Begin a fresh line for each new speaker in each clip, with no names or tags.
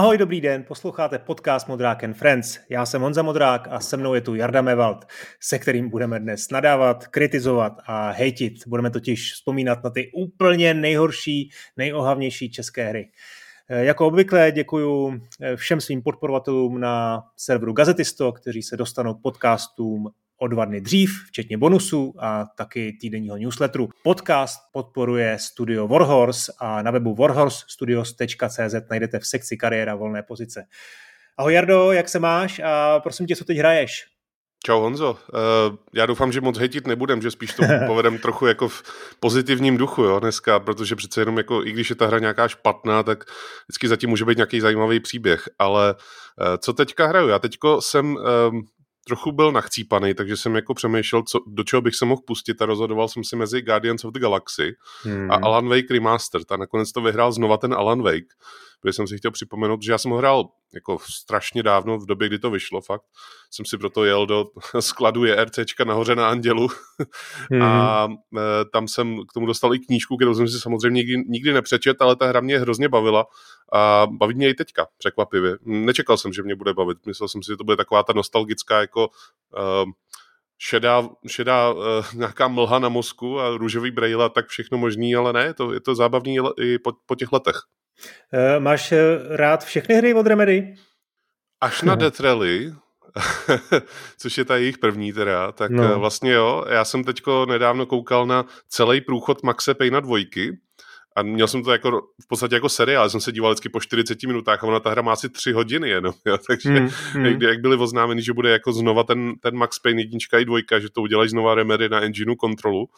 Ahoj, dobrý den, posloucháte podcast Modrák and Friends. Já jsem Honza Modrák a se mnou je tu Jarda Mevald, se kterým budeme dnes nadávat, kritizovat a hejtit. Budeme totiž vzpomínat na ty úplně nejhorší, nejohavnější české hry. Eh, jako obvykle děkuji eh, všem svým podporovatelům na serveru Gazetisto, kteří se dostanou k podcastům o dva dny dřív, včetně bonusů a taky týdenního newsletteru. Podcast podporuje studio Warhorse a na webu warhorsestudios.cz najdete v sekci kariéra volné pozice. Ahoj Jardo, jak se máš a prosím tě, co teď hraješ?
Čau Honzo, uh, já doufám, že moc hejtit nebudem, že spíš to povedem trochu jako v pozitivním duchu jo, dneska, protože přece jenom jako, i když je ta hra nějaká špatná, tak vždycky zatím může být nějaký zajímavý příběh, ale uh, co teďka hraju? Já teďko jsem um, trochu byl nachcípaný, takže jsem jako přemýšlel, co, do čeho bych se mohl pustit a rozhodoval jsem si mezi Guardians of the Galaxy hmm. a Alan Wake Remastered a nakonec to vyhrál znova ten Alan Wake, protože jsem si chtěl připomenout, že já jsem ho hrál jako strašně dávno, v době, kdy to vyšlo fakt, jsem si proto jel do skladu JRCčka nahoře na Andělu hmm. a e, tam jsem k tomu dostal i knížku, kterou jsem si samozřejmě nikdy, nikdy nepřečet, ale ta hra mě hrozně bavila a baví mě i teďka, překvapivě. Nečekal jsem, že mě bude bavit, myslel jsem si, že to bude taková ta nostalgická jako uh, šedá, šedá uh, nějaká mlha na mozku a růžový brejla, tak všechno možný, ale ne, to, je to zábavný i po, po těch letech.
Uh, máš rád všechny hry od Remedy?
Až na Death Rally, což je ta jejich první teda, tak no. vlastně jo, já jsem teďko nedávno koukal na celý průchod Maxe Payna dvojky, a měl jsem to jako v podstatě jako seriál, jsem se díval vždycky po 40 minutách a ona ta hra má asi 3 hodiny jenom, jo, takže mm, mm. Jak, jak byli oznámeni, že bude jako znova ten, ten Max Payne jednička i dvojka, že to udělají znova Remedy na engineu kontrolu,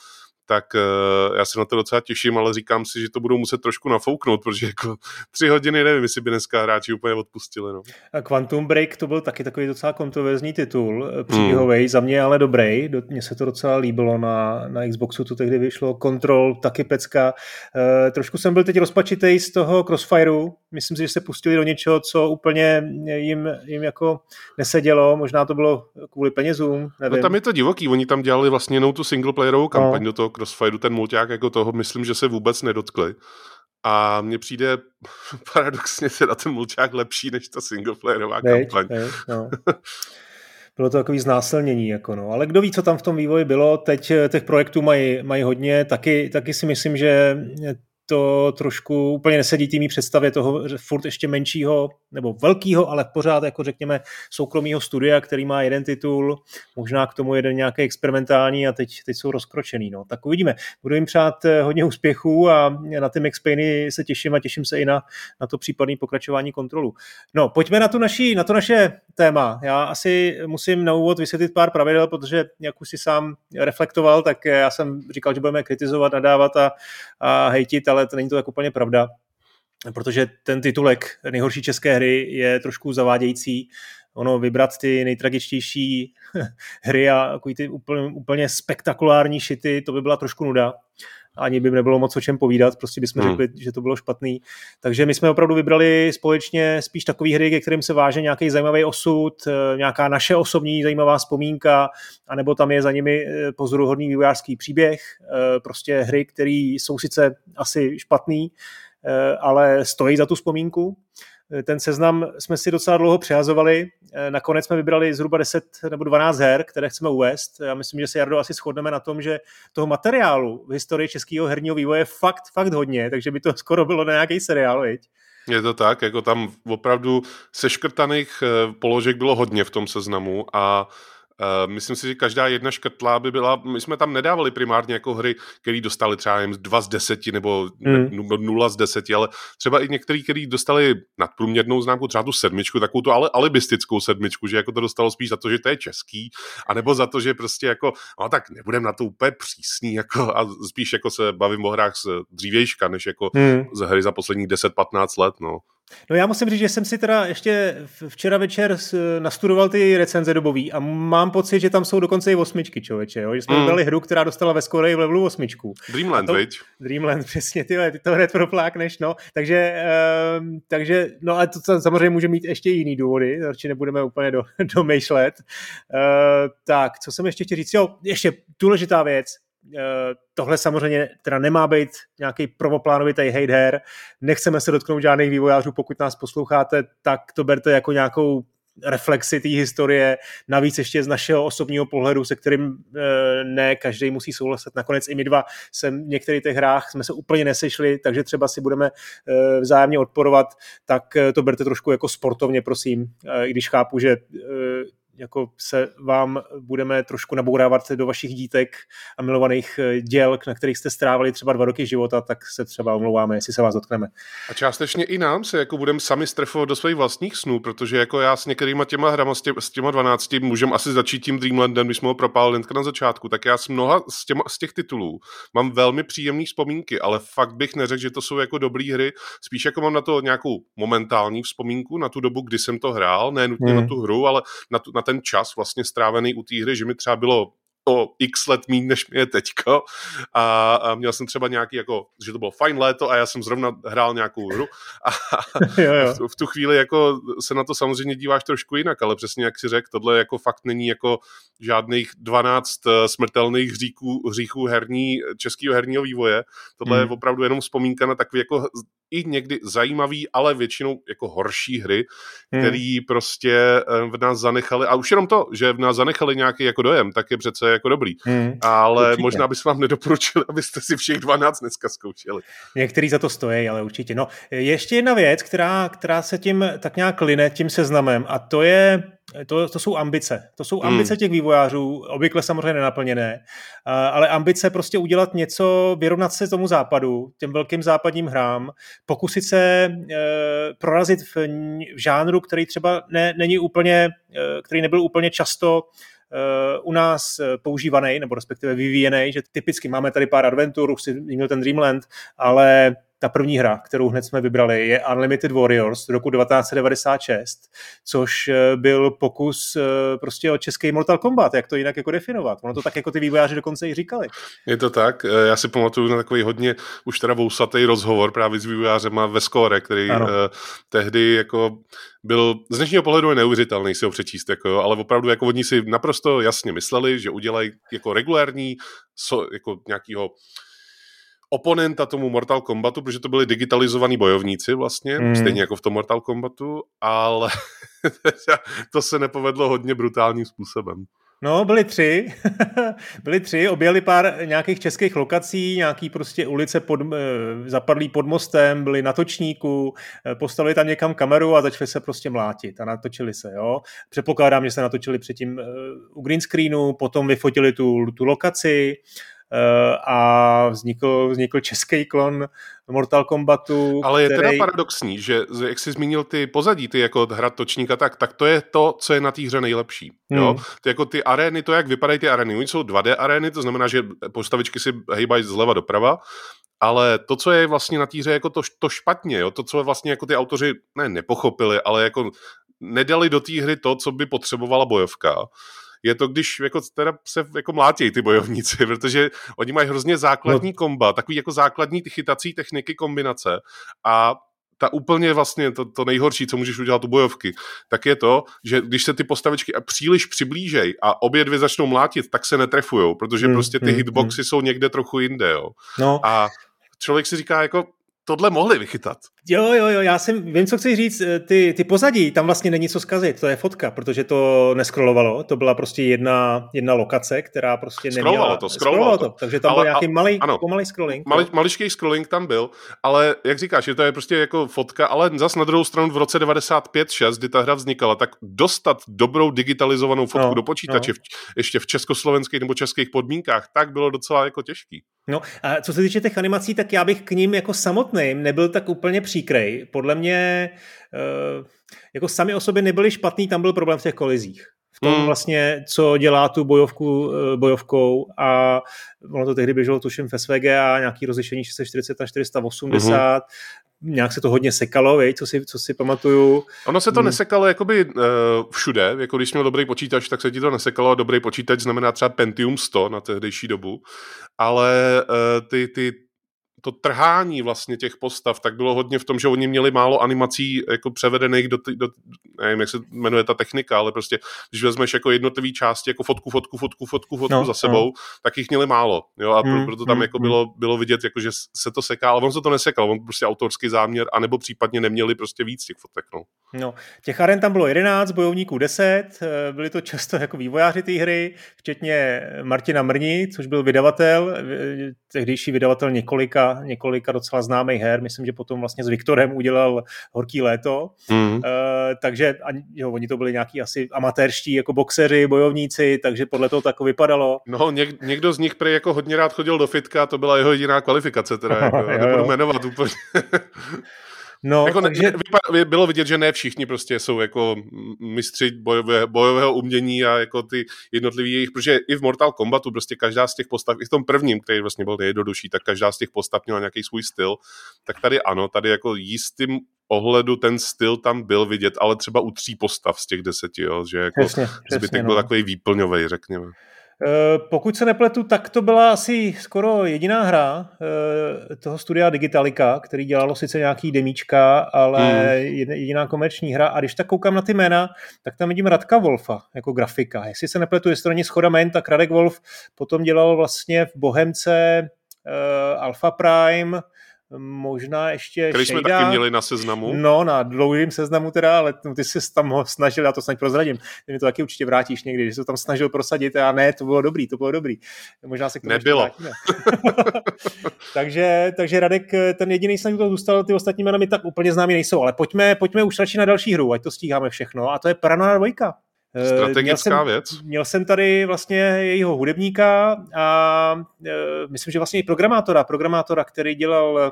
tak uh, já se na to docela těším, ale říkám si, že to budou muset trošku nafouknout, protože jako tři hodiny nevím, jestli by dneska hráči úplně odpustili. No.
A Quantum Break to byl taky takový docela kontroverzní titul, eh, příběhový, hmm. za mě ale dobrý, mně se to docela líbilo na, na Xboxu, to tehdy vyšlo, Control, taky pecka. Uh, trošku jsem byl teď rozpačitý z toho Crossfireu, myslím si, že se pustili do něčeho, co úplně jim, jim jako nesedělo, možná to bylo kvůli penězům, nevím.
No tam je to divoký, oni tam dělali vlastně jenom tu singleplayerovou kampaň no. do toho Crossfireu, ten mulťák jako toho myslím, že se vůbec nedotkli. A mně přijde paradoxně na ten mulťák lepší než ta singleplayerová kampaň. Neď, no.
bylo to takový znásilnění, jako no. ale kdo ví, co tam v tom vývoji bylo, teď eh, těch projektů mají, mají hodně, taky, taky si myslím, že to trošku úplně nesedí tými představě toho furt ještě menšího nebo velkého, ale pořád jako řekněme soukromého studia, který má jeden titul, možná k tomu jeden nějaký experimentální a teď, teď jsou rozkročený. No. Tak uvidíme. Budu jim přát eh, hodně úspěchů a na ty Max Payne se těším a těším se i na, na to případné pokračování kontrolu. No, pojďme na, tu naši, na to naše téma. Já asi musím na úvod vysvětlit pár pravidel, protože jak už si sám reflektoval, tak já jsem říkal, že budeme kritizovat, nadávat a, a hejtit, ale to není to tak úplně pravda, protože ten titulek nejhorší české hry je trošku zavádějící. Ono vybrat ty nejtragičtější hry a ty úplně, úplně spektakulární šity, to by byla trošku nuda ani by nebylo moc o čem povídat, prostě bychom hmm. řekli, že to bylo špatný. Takže my jsme opravdu vybrali společně spíš takové hry, ke kterým se váže nějaký zajímavý osud, eh, nějaká naše osobní zajímavá vzpomínka, anebo tam je za nimi eh, pozoruhodný vývojářský příběh, eh, prostě hry, které jsou sice asi špatný, ale stojí za tu vzpomínku. Ten seznam jsme si docela dlouho přehazovali. Nakonec jsme vybrali zhruba 10 nebo 12 her, které chceme uvést. Já myslím, že se Jardo asi shodneme na tom, že toho materiálu v historii českého herního vývoje je fakt, fakt hodně, takže by to skoro bylo na nějaký seriál, viď?
Je to tak, jako tam opravdu seškrtaných eh, položek bylo hodně v tom seznamu a myslím si, že každá jedna škrtlá by byla, my jsme tam nedávali primárně jako hry, které dostali třeba jen 2 z 10 nebo mm. 0 z 10, ale třeba i některý, který dostali nadprůměrnou známku, třeba tu sedmičku, takovou tu ale alibistickou sedmičku, že jako to dostalo spíš za to, že to je český, anebo za to, že prostě jako, no tak nebudem na to úplně přísný, jako, a spíš jako se bavím o hrách z dřívějška, než jako mm. z hry za posledních 10-15 let, no.
No já musím říct, že jsem si teda ještě včera večer nastudoval ty recenze dobový a mám pocit, že tam jsou dokonce i osmičky, člověče, jo? že jsme mm. hru, která dostala ve skore v levelu osmičku.
Dreamland, to, viď?
Dreamland, přesně, ty, ty to hned proplákneš, no. Takže, um, takže, no a to samozřejmě může mít ještě jiný důvody, určitě nebudeme úplně do, domýšlet. Uh, tak, co jsem ještě chtěl říct? Jo, ještě důležitá věc, tohle samozřejmě teda nemá být nějaký prvoplánovitý hate hair, nechceme se dotknout žádných vývojářů, pokud nás posloucháte, tak to berte jako nějakou reflexy té historie, navíc ještě z našeho osobního pohledu, se kterým e, ne každý musí souhlasit. Nakonec i my dva se v některých těch hrách jsme se úplně nesešli, takže třeba si budeme e, vzájemně odporovat, tak e, to berte trošku jako sportovně, prosím, i když chápu, že jako se vám budeme trošku nabourávat do vašich dítek a milovaných eh, děl, na kterých jste strávili třeba dva roky života, tak se třeba omlouváme, jestli se vás dotkneme.
A částečně i nám se jako budeme sami strefovat do svých vlastních snů, protože jako já s některýma těma hrama, s, tě, s těma 12, můžem asi začít tím Dreamlandem, když jsme ho propálili hnedka na začátku, tak já s mnoha z, těma, z těch titulů mám velmi příjemné vzpomínky, ale fakt bych neřekl, že to jsou jako dobré hry, spíš jako mám na to nějakou momentální vzpomínku, na tu dobu, kdy jsem to hrál, ne nutně hmm. na tu hru, ale na, tu, na ten ten čas vlastně strávený u té hry, že mi třeba bylo o x let méně, než mi je teďko a, a měl jsem třeba nějaký jako, že to bylo fajn léto a já jsem zrovna hrál nějakou hru a, jo, jo. V, v tu chvíli jako se na to samozřejmě díváš trošku jinak, ale přesně jak si řekl, tohle jako fakt není jako žádných 12 eh, smrtelných hříků, hříchů herní, českého herního vývoje, tohle hmm. je opravdu jenom vzpomínka na takový jako i někdy zajímavý, ale většinou jako horší hry, hmm. který prostě eh, v nás zanechali, a už jenom to, že v nás zanechali nějaký jako dojem, tak je přece jako dobrý. Hmm. Ale určitě. možná bych vám nedoporučil, abyste si všech 12 dneska zkoušeli.
Některý za to stojí, ale určitě. No, ještě jedna věc, která, která se tím tak nějak line tím seznamem, a to je to, to jsou ambice. To jsou ambice hmm. těch vývojářů, obvykle samozřejmě nenaplněné, ale ambice prostě udělat něco, vyrovnat se tomu západu, těm velkým západním hrám, pokusit se e, prorazit v, v žánru, který třeba ne, není úplně, e, který nebyl úplně často u nás používaný, nebo respektive vyvíjený, že typicky máme tady pár adventur, už si měl ten Dreamland, ale ta první hra, kterou hned jsme vybrali, je Unlimited Warriors z roku 1996, což eh, byl pokus eh, prostě o český Mortal Kombat, jak to jinak jako definovat. Ono to tak jako ty vývojáři dokonce i říkali.
Je to tak, eh, já si pamatuju na takový hodně už teda vousatý rozhovor právě s vývojářem ve Score, který ano. tehdy jako byl z dnešního pohledu je neuvěřitelný si ho přečíst, jako, ale opravdu jako oni si naprosto jasně mysleli, že udělají jako regulární so, jako nějakýho oponenta tomu Mortal Kombatu, protože to byli digitalizovaní bojovníci vlastně, mm. stejně jako v tom Mortal Kombatu, ale to se nepovedlo hodně brutálním způsobem.
No, byli tři. byli tři, objeli pár nějakých českých lokací, nějaký prostě ulice pod, eh, zapadlý pod mostem, byli na točníku, eh, postavili tam někam kameru a začali se prostě mlátit a natočili se, jo. Předpokládám, že se natočili předtím eh, u green screenu, potom vyfotili tu, tu lokaci, a vznikl, vznikl český klon Mortal Kombatu.
Ale je který... teda paradoxní, že jak jsi zmínil ty pozadí, ty jako hra točníka, tak, tak to je to, co je na té hře nejlepší. Hmm. Jo? Ty, jako ty arény, to jak vypadají ty arény, oni jsou 2D arény, to znamená, že postavičky si hejbají zleva doprava, ale to, co je vlastně na té hře jako to, to špatně, jo? to, co vlastně jako ty autoři ne, nepochopili, ale jako nedali do té hry to, co by potřebovala bojovka, je to, když jako teda se jako mlátějí ty bojovníci, protože oni mají hrozně základní no. komba, takový jako základní ty chytací techniky kombinace a ta úplně vlastně to, to nejhorší, co můžeš udělat u bojovky, tak je to, že když se ty postavičky příliš přiblížej a obě dvě začnou mlátit, tak se netrefujou, protože hmm, prostě ty hmm, hitboxy hmm. jsou někde trochu jinde, jo. No. A člověk si říká jako, tohle mohli vychytat.
Jo, jo, jo, já jsem, vím, co chci říct, eh, ty, ty pozadí, tam vlastně není co zkazit, to je fotka, protože to neskrolovalo, to byla prostě jedna, jedna lokace, která prostě neměla...
Scrollovalo to, scrollovalo to. to.
Takže tam ale, byl nějaký malý, ano, pomalý scrolling.
Mali, maličký scrolling tam byl, ale jak říkáš, že to je prostě jako fotka, ale zas na druhou stranu v roce 95-6, kdy ta hra vznikala, tak dostat dobrou digitalizovanou fotku no, do počítače no. v, ještě v československých nebo českých podmínkách, tak bylo docela jako těžký.
No a co se týče těch animací, tak já bych k ním jako samotným nebyl tak úplně příkrej. Podle mě eh, jako sami o sobě nebyli špatný, tam byl problém v těch kolizích. V tom hmm. vlastně, co dělá tu bojovku eh, bojovkou a ono to tehdy běželo tuším v SVG a nějaký rozlišení 640 na 480, hmm nějak se to hodně sekalo, vej, co, si, co si pamatuju.
Ono se to hmm. nesekalo jakoby uh, všude, jako když měl dobrý počítač, tak se ti to nesekalo a dobrý počítač znamená třeba Pentium 100 na tehdejší dobu, ale uh, ty, ty to trhání vlastně těch postav, tak bylo hodně v tom, že oni měli málo animací jako převedených do, do nevím, jak se jmenuje ta technika, ale prostě, když vezmeš jako jednotlivý části, jako fotku, fotku, fotku, fotku, fotku no, za sebou, no. tak jich měli málo, jo, a hmm, proto tam hmm, jako hmm. bylo, bylo vidět, jako, že se to seká, ale on se to nesekal, on prostě autorský záměr, anebo případně neměli prostě víc těch fotek, no.
No, těch aren tam bylo 11, bojovníků 10, eh, byli to často jako vývojáři té hry, včetně Martina Mrni, což byl vydavatel, eh, tehdejší vydavatel několika, několika docela známých her, myslím, že potom vlastně s Viktorem udělal Horký léto, mm. uh, takže jo, oni to byli nějaký asi amatérští jako boxeři, bojovníci, takže podle toho tak vypadalo.
No, něk, někdo z nich prý jako hodně rád chodil do fitka, to byla jeho jediná kvalifikace, teda, jako, jo, jo. nebudu jmenovat úplně. No, jako takže... ne, bylo vidět, že ne všichni prostě jsou jako mistři bojové, bojového umění a jako ty jednotlivý jejich, protože i v Mortal Kombatu prostě každá z těch postav, i v tom prvním, který vlastně byl nejjednodušší, tak každá z těch postav měla nějaký svůj styl, tak tady ano, tady jako jistým ohledu ten styl tam byl vidět, ale třeba u tří postav z těch deseti, jo, že jako přesně, zbytek přesně, byl no. takový výplňový, řekněme.
Eh, pokud se nepletu, tak to byla asi skoro jediná hra eh, toho studia Digitalika, který dělalo sice nějaký demíčka, ale mm. jediná komerční hra. A když tak koukám na ty jména, tak tam vidím Radka Wolfa jako grafika. Jestli se nepletu, jestli to není schoda jmén, tak Radek Wolf potom dělal vlastně v Bohemce uh, Alpha Prime, možná ještě
Který jsme taky měli na seznamu.
No, na dlouhým seznamu teda, ale ty jsi tam ho snažil, já to snad prozradím, ty mi to taky určitě vrátíš někdy, že jsi to tam snažil prosadit a ne, to bylo dobrý, to bylo dobrý. Možná se k tomu
Nebylo.
takže, takže Radek, ten jediný snad to zůstal, ty ostatní jména mi tak úplně známí nejsou, ale pojďme, pojďme už radši na další hru, ať to stíháme všechno a to je Paranoia 2.
Eh, Strategická
měl jsem,
věc.
Měl jsem tady vlastně jejího hudebníka a e, myslím, že vlastně i programátora, programátora, který dělal e,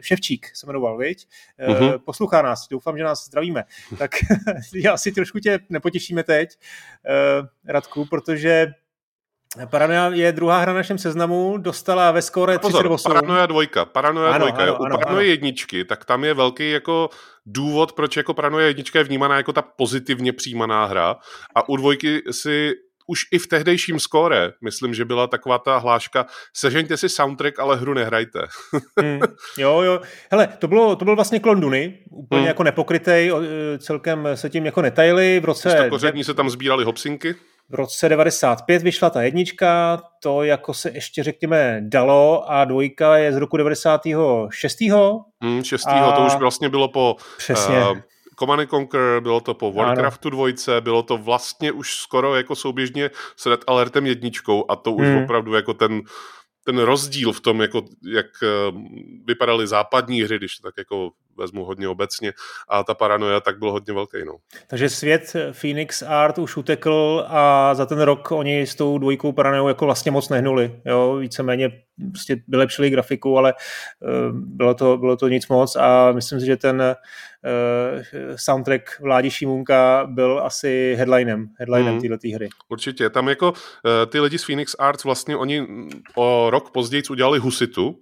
Ševčík se jmenoval, viď? Uh-huh. Poslouchá nás, doufám, že nás zdravíme. Tak já si trošku tě nepotěšíme teď, Radku, protože Paranoia je druhá hra na našem seznamu, dostala ve skóre 38.
Paranoia dvojka, Paranoia ano, dvojka. Ano. U ano, Paranoia ano. jedničky, tak tam je velký jako důvod, proč jako Paranoia jednička je vnímaná jako ta pozitivně přijímaná hra a u dvojky si už i v tehdejším skóre, myslím, že byla taková ta hláška, sežeňte si soundtrack, ale hru nehrajte.
hmm, jo, jo. Hele, to, bylo, to byl vlastně klon Duny, úplně hmm. jako nepokrytej, celkem se tím jako netajili. V roce...
Koření se tam sbírali hopsinky.
V roce 95 vyšla ta jednička, to jako se ještě řekněme dalo a dvojka je z roku 96.
Hmm, 6. A... to už vlastně bylo po Přesně. Uh, Command Conquer, bylo to po Warcraftu ano. dvojce, bylo to vlastně už skoro jako souběžně s Red Alertem jedničkou a to už hmm. opravdu jako ten ten rozdíl v tom, jako, jak eh, vypadaly západní hry, když to tak jako vezmu hodně obecně, a ta paranoia tak byl hodně velký. No.
Takže svět Phoenix Art už utekl a za ten rok oni s tou dvojkou paranoiou jako vlastně moc nehnuli. Jo? Víceméně prostě vylepšili grafiku, ale uh, bylo, to, bylo to nic moc a myslím si, že ten uh, soundtrack Vládi Šimunka byl asi headlinem, headlinem mm. této hry.
Určitě. Tam jako uh, ty lidi z Phoenix Arts vlastně oni o rok později udělali Husitu,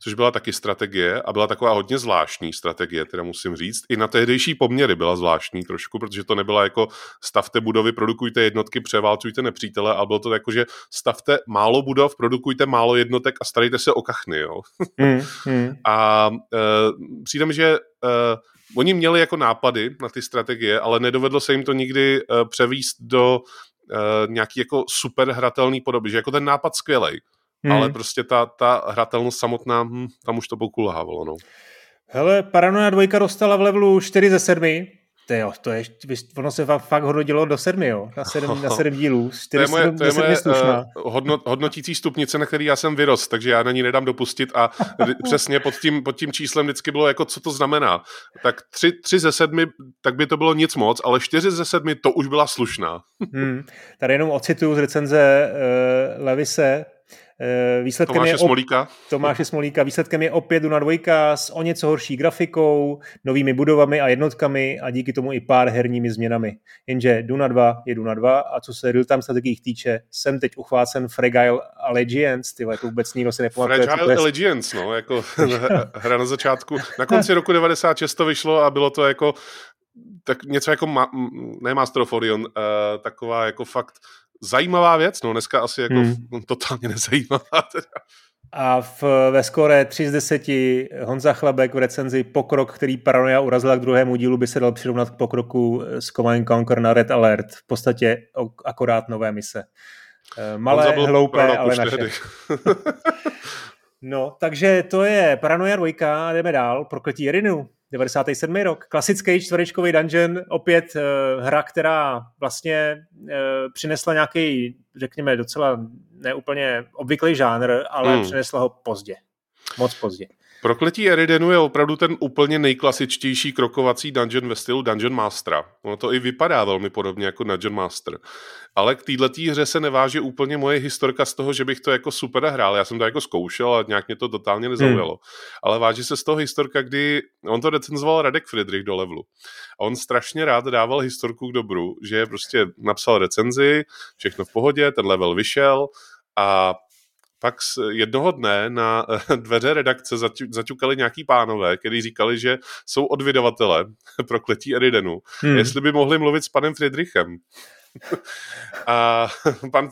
což byla taky strategie a byla taková hodně zvláštní strategie, teda musím říct. I na tehdejší poměry byla zvláštní trošku, protože to nebyla jako stavte budovy, produkujte jednotky, převálcujte nepřítele, a bylo to jako, že stavte málo budov, produkujte málo jednotek a starejte se o kachny, jo. Mm, mm. A e, přijde mi, že e, oni měli jako nápady na ty strategie, ale nedovedlo se jim to nikdy e, převíst do e, nějaký jako super hratelný podoby, že jako ten nápad skvělej, hmm. ale prostě ta, ta hratelnost samotná, hm, tam už to pokulhávalo, no.
Hele, Paranoia 2 dostala v levelu 4 ze 7, to, jo, to je, ono se fakt hodnotilo do sedmi, jo, na sedm, na sedm dílů.
to je moje, to je moje uh, hodnot, hodnotící stupnice, na který já jsem vyrost, takže já na ní nedám dopustit a přesně pod tím, pod tím číslem vždycky bylo jako, co to znamená. Tak tři, tři ze sedmi, tak by to bylo nic moc, ale čtyři ze sedmi, to už byla slušná.
hmm. Tady jenom ocituju z recenze uh, Levise,
výsledkem Tomáše je op... Smolíka.
Tomáše Smolíka. Výsledkem je opět Duna 2 s o něco horší grafikou, novými budovami a jednotkami a díky tomu i pár herními změnami. Jenže Duna 2 je Duna 2 a co se real-time strategiích týče, jsem teď uchvácen Fragile Allegiance, ty jako vůbec nikdo si nepamatuje.
Fragile Allegiance, no, jako hra na začátku. Na konci roku 96 to vyšlo a bylo to jako tak něco jako, ma, ne Master of Orion, uh, taková jako fakt zajímavá věc, no dneska asi jako hmm. totálně nezajímavá. Teda.
A v, ve skore 3 z 10 Honza Chlebek v recenzi pokrok, který Paranoia urazila k druhému dílu, by se dal přirovnat k pokroku z Command Conquer na Red Alert. V podstatě akorát nové mise. Eh, malé, hloupé, ale naše. no, takže to je Paranoia 2 a jdeme dál. Prokletí Erinu, 97. rok. Klasický čtverečkový dungeon, opět uh, hra, která vlastně uh, přinesla nějaký, řekněme, docela neúplně obvyklý žánr, ale hmm. přinesla ho pozdě. Moc pozdě.
Prokletí Eridenu je opravdu ten úplně nejklasičtější krokovací dungeon ve stylu Dungeon Mastera. Ono to i vypadá velmi podobně jako Dungeon Master. Ale k této hře se neváže úplně moje historka z toho, že bych to jako super hrál. Já jsem to jako zkoušel a nějak mě to totálně nezaujalo. Hmm. Ale váží se z toho historka, kdy on to recenzoval Radek Friedrich do levelu. A on strašně rád dával historku k dobru, že prostě napsal recenzi, všechno v pohodě, ten level vyšel a pak z jednoho dne na dveře redakce zaťukali nějaký pánové, kteří říkali, že jsou od vydavatele prokletí Eridenu, hmm. jestli by mohli mluvit s panem Friedrichem. A pan,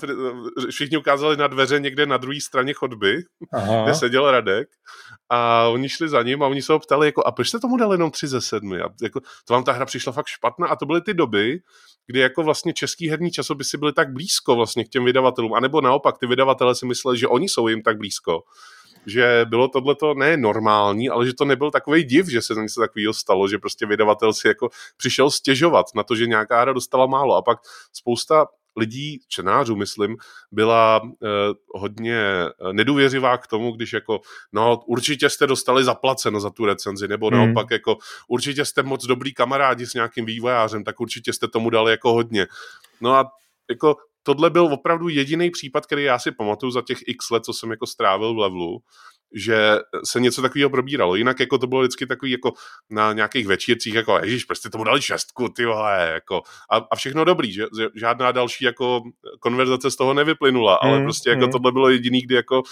všichni ukázali na dveře někde na druhé straně chodby, Aha. kde seděl Radek a oni šli za ním a oni se ho ptali, jako, a proč jste tomu dali jenom tři ze sedmi? A jako, to vám ta hra přišla fakt špatná a to byly ty doby, kdy jako vlastně český herní časopisy byly tak blízko vlastně k těm vydavatelům, anebo naopak ty vydavatele si mysleli, že oni jsou jim tak blízko že bylo tohleto ne normální, ale že to nebyl takový div, že se něco takového stalo, že prostě vydavatel si jako přišel stěžovat na to, že nějaká hra dostala málo. A pak spousta lidí, čenářů, myslím, byla eh, hodně eh, nedůvěřivá k tomu, když jako, no určitě jste dostali zaplaceno za tu recenzi, nebo hmm. naopak jako, určitě jste moc dobrý kamarádi s nějakým vývojářem, tak určitě jste tomu dali jako hodně. No a jako tohle byl opravdu jediný případ, který já si pamatuju za těch x let, co jsem jako strávil v levelu, že se něco takového probíralo. Jinak jako to bylo vždycky takový jako na nějakých večírcích, jako ježíš, prostě tomu dali šestku, ty vole, jako a, a všechno dobrý, že, že žádná další jako konverzace z toho nevyplynula, ale mm, prostě jako mm. tohle bylo jediný, kdy jako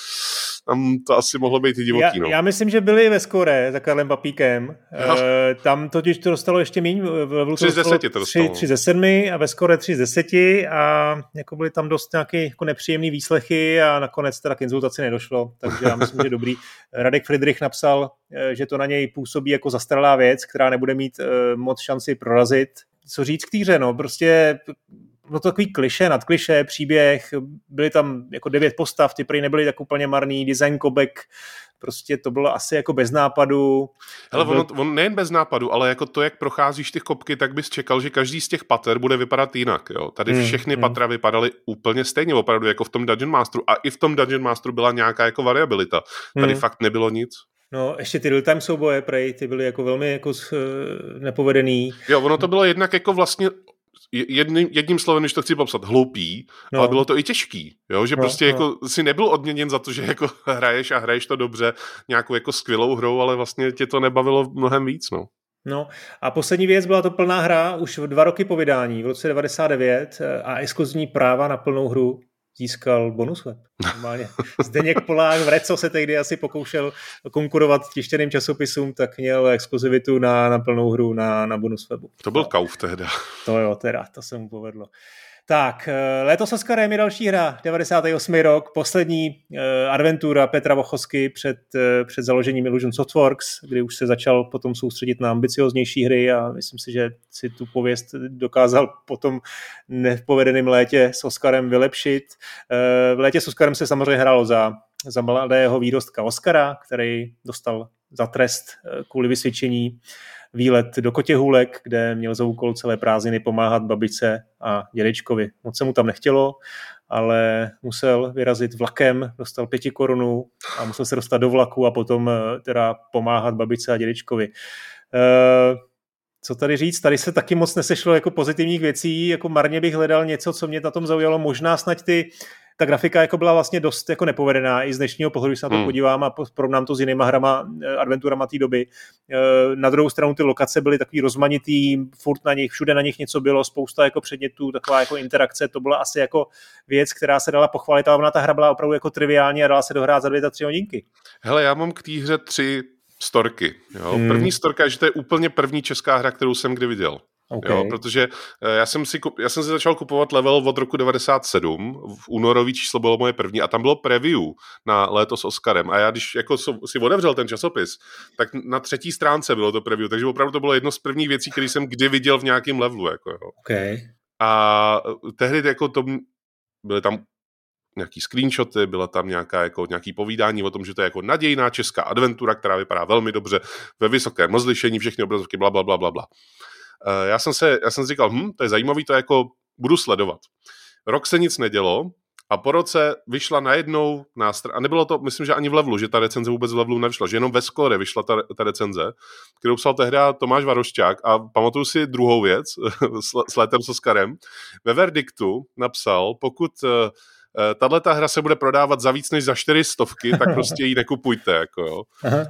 tam to asi mohlo být i divoký.
Já,
no.
já myslím, že byli ve skore za Karlem Papíkem. No. E, tam totiž to dostalo ještě méně.
V 3 z 10 to dostalo.
3, 3 ze 7 a ve skore 3 z 10 a jako byly tam dost nějaké jako nepříjemné výslechy a nakonec teda k nedošlo, takže já myslím, že dobrý. Radek Friedrich napsal, e, že to na něj působí jako zastaralá věc, která nebude mít e, moc šanci prorazit. Co říct k týře, no, prostě bylo to takový kliše nad kliše, příběh, byly tam jako devět postav, ty prý nebyly tak úplně marný, design kobek, prostě to bylo asi jako bez nápadu.
Hele, byl... on, on nejen bez nápadu, ale jako to, jak procházíš ty kopky, tak bys čekal, že každý z těch pater bude vypadat jinak. Jo? Tady hmm, všechny hmm. patra vypadaly úplně stejně, opravdu jako v tom Dungeon Masteru. A i v tom Dungeon Masteru byla nějaká jako variabilita. Tady hmm. fakt nebylo nic.
No, ještě ty real-time souboje, prej, ty byly jako velmi jako uh, nepovedený.
Jo, ono to bylo jednak jako vlastně jedním, jedním slovem, když to chci popsat, hloupý, no. ale bylo to i těžký, jo? že no, prostě no. jako si nebyl odměněn za to, že jako hraješ a hraješ to dobře nějakou jako skvělou hrou, ale vlastně tě to nebavilo mnohem víc, no.
No a poslední věc byla to plná hra už dva roky po vydání, v roce 99 eh, a exkluzivní práva na plnou hru získal bonus web. Normálně. Zdeněk Polák v Reco se tehdy asi pokoušel konkurovat tištěným časopisům, tak měl exkluzivitu na, na plnou hru na, na bonus webu.
To byl no. kauf tehda.
To jo, teda, to se mu povedlo. Tak, eh, Léto Oscarem je další hra, 98. rok, poslední uh, adventura Petra Vochosky před, uh, před založením Illusion Softworks, kdy už se začal potom soustředit na ambicioznější hry a myslím si, že si tu pověst dokázal potom nepovedeným létě s Oscarem vylepšit. Uh, v létě s Oscarem se samozřejmě hrálo za, za mladého výrostka Oscara, který dostal za trest kvůli vysvědčení výlet do Kotěhůlek, kde měl za úkol celé prázdniny pomáhat babice a dědečkovi. Moc se mu tam nechtělo, ale musel vyrazit vlakem, dostal pěti korunů a musel se dostat do vlaku a potom eh, teda pomáhat babice a dědečkovi. Eh, co tady říct, tady se taky moc nesešlo jako pozitivních věcí, jako marně bych hledal něco, co mě na tom zaujalo, možná snad ty ta grafika jako byla vlastně dost jako nepovedená i z dnešního pohledu, když se na to hmm. podívám a porovnám to s jinýma hrama, eh, adventurama té doby. Eh, na druhou stranu ty lokace byly takový rozmanitý, furt na nich, všude na nich něco bylo, spousta jako předmětů, taková jako interakce, to byla asi jako věc, která se dala pochválit, ale ona ta hra byla opravdu jako triviální a dala se dohrát za dvě, za tři hodinky.
Hele, já mám k té hře tři storky. Jo? Hmm. První storka je, že to je úplně první česká hra, kterou jsem kdy viděl.
Okay.
Jo, protože eh, já jsem, si, já jsem si začal kupovat level od roku 97, v únorový číslo bylo moje první a tam bylo preview na léto s Oscarem a já když jako si otevřel ten časopis, tak na třetí stránce bylo to preview, takže opravdu to bylo jedno z prvních věcí, které jsem kdy viděl v nějakém levelu. Jako, jo.
Okay.
A eh, tehdy jako to byly tam nějaký screenshoty, byla tam nějaká, jako, nějaký povídání o tom, že to je jako nadějná česká adventura, která vypadá velmi dobře ve vysokém rozlišení, všechny obrazovky, bla, bla, bla, bla, bla. Uh, já jsem se, já jsem si říkal, hm, to je zajímavý, to jako budu sledovat. Rok se nic nedělo a po roce vyšla najednou nástroj, a nebylo to, myslím, že ani v levelu, že ta recenze vůbec v levelu nevyšla, že jenom ve skore vyšla ta, ta recenze, kterou psal tehdy Tomáš Varošťák a pamatuju si druhou věc s, s letem s Oscarem. Ve verdiktu napsal, pokud uh, Eh, tahle ta hra se bude prodávat za víc než za čtyři stovky, tak prostě ji nekupujte. Jako jo.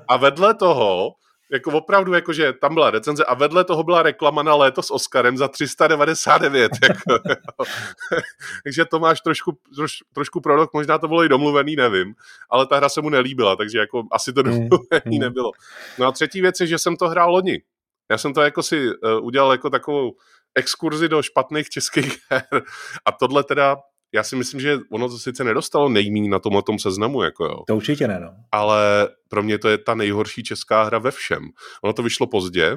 A vedle toho, jako opravdu, jako že tam byla recenze a vedle toho byla reklama na léto s Oscarem za 399. Jako, takže to máš trošku, troš, trošku produkt, možná to bylo i domluvený, nevím, ale ta hra se mu nelíbila, takže jako asi to mm, domluvený mm. nebylo. No a třetí věc je, že jsem to hrál loni. Já jsem to jako si uh, udělal jako takovou exkurzi do špatných českých her a tohle teda já si myslím, že ono to sice nedostalo nejmíň na tom, tom seznamu, jako jo.
To určitě ne, no.
Ale pro mě to je ta nejhorší česká hra ve všem. Ono to vyšlo pozdě,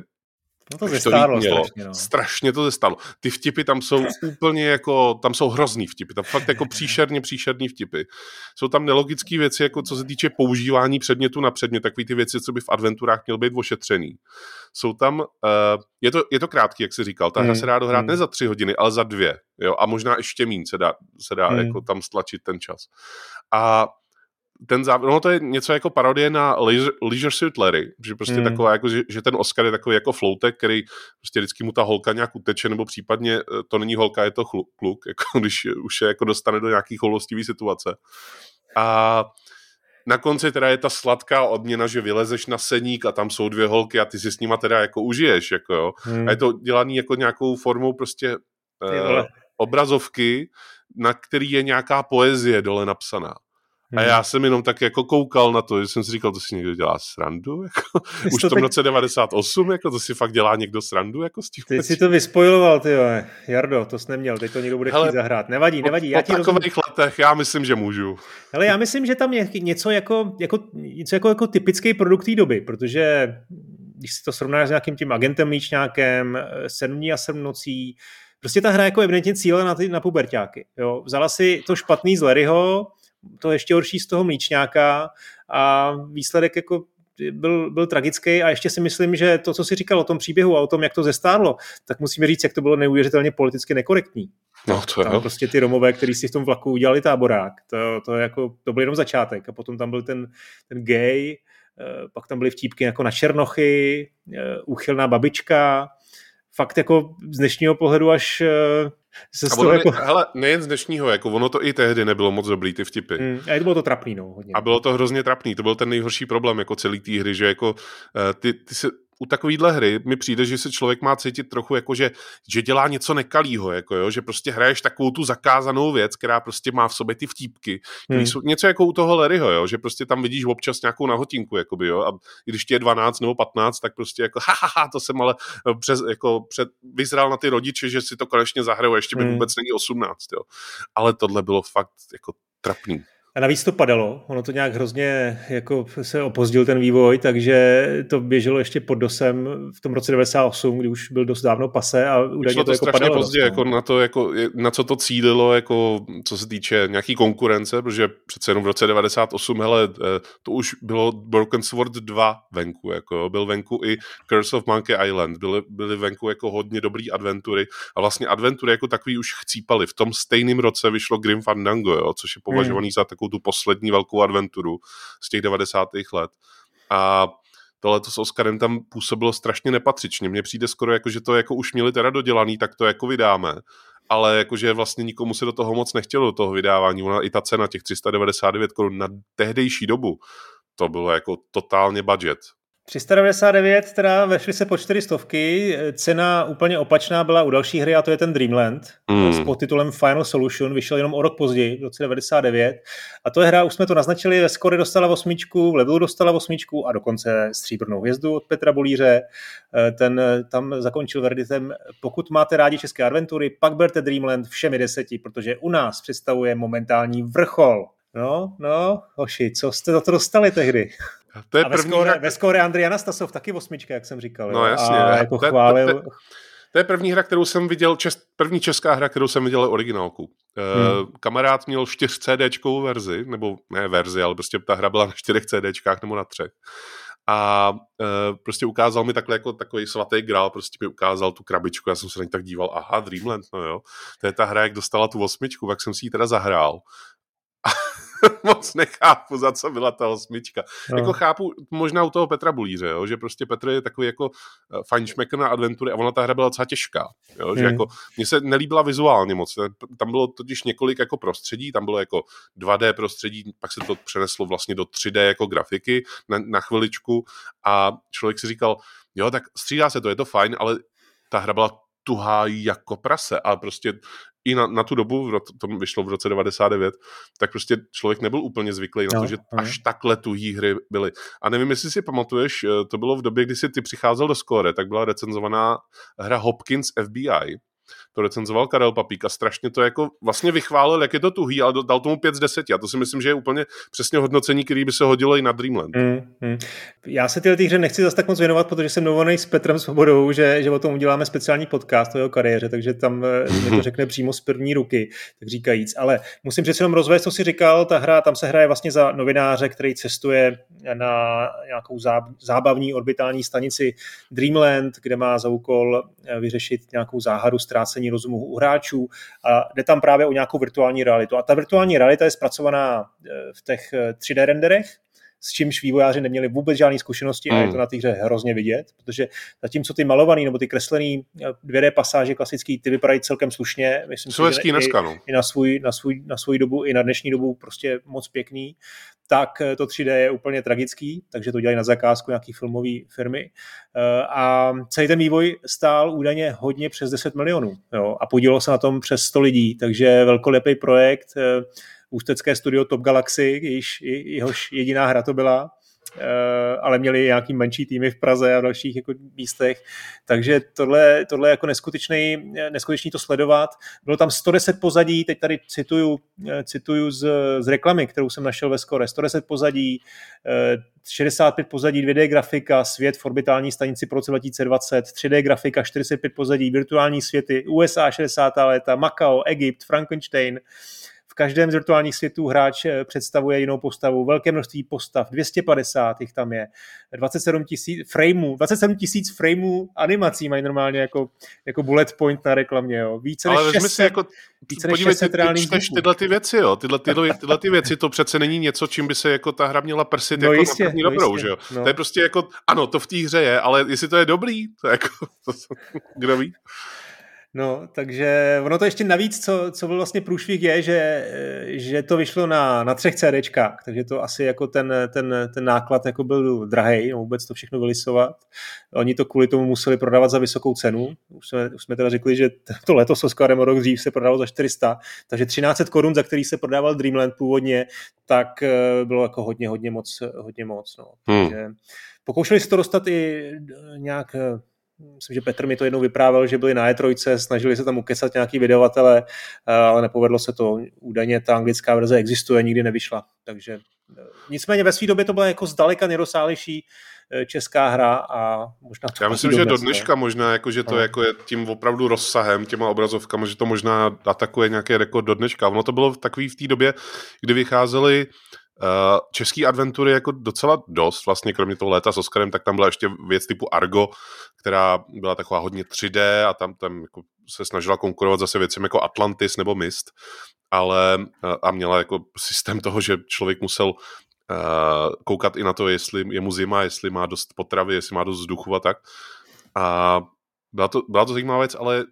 No to zestálo strašně, no.
Strašně to zestalo. Ty vtipy tam jsou úplně jako, tam jsou hrozný vtipy, tam fakt jako příšerně příšerný vtipy. Jsou tam nelogické věci, jako co se týče používání předmětu na předmět, takové ty věci, co by v adventurách měl být ošetřený. Jsou tam, uh, je, to, je to krátký, jak jsi říkal, ta hra hmm, se dá dohrát hmm. ne za tři hodiny, ale za dvě, jo, a možná ještě méně se dá, se dá hmm. jako tam stlačit ten čas. A ten závěr, no to je něco jako parodie na Leisure, Leisure Suit Larry, že prostě mm. taková, jako, že, že, ten Oscar je takový jako floutek, který prostě vždycky mu ta holka nějak uteče, nebo případně eh, to není holka, je to kluk, jako když už se jako dostane do nějaký choulostivý situace. A na konci teda je ta sladká odměna, že vylezeš na seník a tam jsou dvě holky a ty si s nima teda jako užiješ, jako jo. Hmm. A je to dělaný jako nějakou formou prostě uh, obrazovky, na který je nějaká poezie dole napsaná. A hmm. já jsem jenom tak jako koukal na to, že jsem si říkal, to si někdo dělá srandu, jako, už to v tom teď... roce 98, jako to si fakt dělá někdo srandu, jako s tím.
Ty si to vyspojiloval, ty jo. Jardo, to jsi neměl, teď to někdo bude Hele, chtít zahrát. Nevadí, nevadí.
Po, já po takových rozum... letech já myslím, že můžu.
Ale já myslím, že tam je něco jako, jako, něco jako, jako typický produkt té doby, protože když si to srovnáš s nějakým tím agentem Líčňákem, sedm dní a sedm nocí, prostě ta hra jako evidentně cíle na, ty, na puberťáky. Jo. Vzala si to špatný z Larryho, to ještě horší z toho mlíčňáka a výsledek jako byl, byl tragický a ještě si myslím, že to, co si říkal o tom příběhu a o tom, jak to zestárlo, tak musíme říct, jak to bylo neuvěřitelně politicky nekorektní.
No, to
tam prostě ty Romové, kteří si v tom vlaku udělali táborák, to, to, jako, to byl jenom začátek a potom tam byl ten, ten gay, eh, pak tam byly vtípky jako na Černochy, eh, úchylná babička, fakt jako z dnešního pohledu až eh,
se a ono jako... hele, nejen z dnešního, jako ono to i tehdy nebylo moc dobrý, ty vtipy.
Mm, a bylo to trapný, no, hodně.
A bylo to hrozně trapný, to byl ten nejhorší problém jako celý té hry, že jako uh, ty, ty se u takovýhle hry mi přijde, že se člověk má cítit trochu jako, že, že dělá něco nekalýho, jako jo, že prostě hraješ takovou tu zakázanou věc, která prostě má v sobě ty vtípky, hmm. jsou něco jako u toho Larryho, jo, že prostě tam vidíš občas nějakou nahotinku, jakoby, jo, a když ti je 12 nebo 15, tak prostě jako, ha, ha, ha to jsem ale přes, jako před, vyzral na ty rodiče, že si to konečně zahraju, ještě by hmm. vůbec není 18, jo. Ale tohle bylo fakt jako trapný.
A navíc to padalo, ono to nějak hrozně jako se opozdil ten vývoj, takže to běželo ještě pod dosem v tom roce 98, kdy už byl dost dávno pase a údajně to,
to
jako
padalo.
pozdě,
no. jako na to, jako, na co to cílilo, jako, co se týče nějaký konkurence, protože přece jenom v roce 98, hele, eh, to už bylo Broken Sword 2 venku, jako, byl venku i Curse of Monkey Island, byly, byly venku jako hodně dobrý adventury a vlastně adventury jako takový už chcípali. V tom stejném roce vyšlo Grim Fandango, jo, což je považovaný hmm. za takovou tu poslední velkou adventuru z těch 90. let. A tohle s Oscarem tam působilo strašně nepatřičně. Mně přijde skoro jako, že to jako už měli teda dodělaný, tak to jako vydáme. Ale jakože vlastně nikomu se do toho moc nechtělo, do toho vydávání. Ona i ta cena těch 399 korun na tehdejší dobu, to bylo jako totálně budget.
399, teda vešly se po čtyři stovky, cena úplně opačná byla u další hry a to je ten Dreamland mm. s podtitulem Final Solution, vyšel jenom o rok později, v roce 99 a to je hra, už jsme to naznačili, ve Score dostala osmičku, v Levelu dostala osmičku a dokonce stříbrnou hvězdu od Petra Bolíře, eh, ten eh, tam zakončil verditem, pokud máte rádi české adventury, pak berte Dreamland všemi deseti, protože u nás představuje momentální vrchol. No, no, hoši, co jste za to dostali tehdy? To je a první ve skóre, hra... ve skóre Andrej Anastasov taky osmička, jak jsem říkal.
No jasně.
A jako to, chválil...
To, to, to je první hra, kterou jsem viděl, čes, první česká hra, kterou jsem viděl originálku. Hmm. Kamarád měl 4 CDčkovou verzi, nebo ne verzi, ale prostě ta hra byla na 4 CDčkách nebo na třech. A uh, prostě ukázal mi takhle jako takový svatý grál, prostě mi ukázal tu krabičku, já jsem se na ní tak díval, aha, Dreamland, no jo, to je ta hra, jak dostala tu osmičku, tak jsem si ji teda zahrál. moc nechápu, za co byla ta osmička. No. Jako chápu možná u toho Petra Bulíře, jo, že prostě Petr je takový jako eh, fajnšmekr na adventury a ona ta hra byla docela těžká. Jo, že jako, mně se nelíbila vizuálně moc. Tam bylo totiž několik jako prostředí, tam bylo jako 2D prostředí, pak se to přeneslo vlastně do 3D jako grafiky na, na chviličku a člověk si říkal, jo, tak střídá se to, je to fajn, ale ta hra byla tuhá jako prase a prostě i na, na tu dobu, to vyšlo v roce 99, tak prostě člověk nebyl úplně zvyklý na to, no, že no. až takhle tuhý hry byly. A nevím, jestli si pamatuješ, eh, to bylo v době, kdy jsi ty přicházel do Score, tak byla recenzovaná hra Hopkins FBI, to recenzoval Karel Papík a strašně to jako vlastně vychválil, jak je to tuhý, ale dal tomu 5 z 10. A to si myslím, že je úplně přesně hodnocení, který by se hodilo i na Dreamland. Mm, mm.
Já se tyhle hře nechci zase tak moc věnovat, protože jsem domluvený s Petrem Svobodou, že, že o tom uděláme speciální podcast o jeho kariéře, takže tam eh, mi to řekne přímo z první ruky, tak říkajíc. Ale musím přece jenom rozvést, co si říkal, ta hra, tam se hraje vlastně za novináře, který cestuje na nějakou zábavní orbitální stanici Dreamland, kde má za úkol eh, vyřešit nějakou záhadu ztrácení rozumu u hráčů a jde tam právě o nějakou virtuální realitu. A ta virtuální realita je zpracovaná eh, v těch 3D eh, renderech, s čímž vývojáři neměli vůbec žádné zkušenosti mm. a je to hmm. na té hře hrozně vidět, protože zatímco ty malovaný nebo ty kreslený 2D eh, pasáže klasický, ty vypadají celkem slušně.
Myslím Jsou si, že
dneska, no. i, i, na, svůj, na, svůj, na svůj dobu, i na dnešní dobu prostě moc pěkný, tak to 3D je úplně tragický, takže to dělají na zakázku nějaký filmové firmy. A celý ten vývoj stál údajně hodně přes 10 milionů jo, a podílo se na tom přes 100 lidí, takže velkolepý projekt ústecké studio Top Galaxy, jejíž, jehož jediná hra to byla, eh, ale měli nějaký menší týmy v Praze a v dalších jako místech, takže tohle, tohle jako neskutečný, neskutečný to sledovat. Bylo tam 110 pozadí, teď tady cituju, eh, cituju z, z reklamy, kterou jsem našel ve Skore, 110 pozadí, 65 eh, pozadí 2D grafika, svět v orbitální stanici pro roce 2020, 3D grafika, 45 pozadí, virtuální světy, USA 60. léta, Macao, Egypt, Frankenstein, v každém z virtuálních světů hráč eh, představuje jinou postavu, velké množství postav, 250 jich tam je, 27 tisíc frameů, 27 tisíc frameů animací mají normálně jako, jako bullet point na reklamě, jo. Více než Ale 600, si jako, více než 600 reálných ty,
tyhle ty věci, jo. Tyhle, tyhle, tyhle ty věci, to přece není něco, čím by se jako ta hra měla prsit no jako jistě, na první no dobrou, že jo. No. To je prostě jako, ano, to v té hře je, ale jestli to je dobrý, to je jako, to, kdo ví.
No, takže ono to ještě navíc, co, co byl vlastně průšvih, je, že, že to vyšlo na, na třech CDčkách, takže to asi jako ten, ten, ten náklad jako byl drahý, no, vůbec to všechno vylisovat. Oni to kvůli tomu museli prodávat za vysokou cenu. Už jsme, už jsme teda řekli, že to letos s Oscarem rok dřív se prodávalo za 400, takže 13 korun, za který se prodával Dreamland původně, tak eh, bylo jako hodně, hodně moc. Hodně moc no. hmm. Takže pokoušeli se to dostat i nějak eh, myslím, že Petr mi to jednou vyprávěl, že byli na E3, snažili se tam ukesat nějaký vydavatele, eh, ale nepovedlo se to. Údajně ta anglická verze existuje, nikdy nevyšla. Takže eh, nicméně ve své době to byla jako zdaleka nejrozsálejší eh, česká hra a možná
Já myslím, že do dneška možná, jako, že to no. jako je tím opravdu rozsahem, těma obrazovkami, že to možná atakuje nějaký rekord do dneška. Ono to bylo takový v té době, kdy vycházely Uh, český adventury jako docela dost, vlastně kromě toho léta s Oscarem, tak tam byla ještě věc typu Argo, která byla taková hodně 3D a tam, tam jako se snažila konkurovat zase věcem jako Atlantis nebo Mist, ale uh, a měla jako systém toho, že člověk musel uh, koukat i na to, jestli je mu zima, jestli má dost potravy, jestli má dost vzduchu a tak. A byla to, byla to zajímavá věc, ale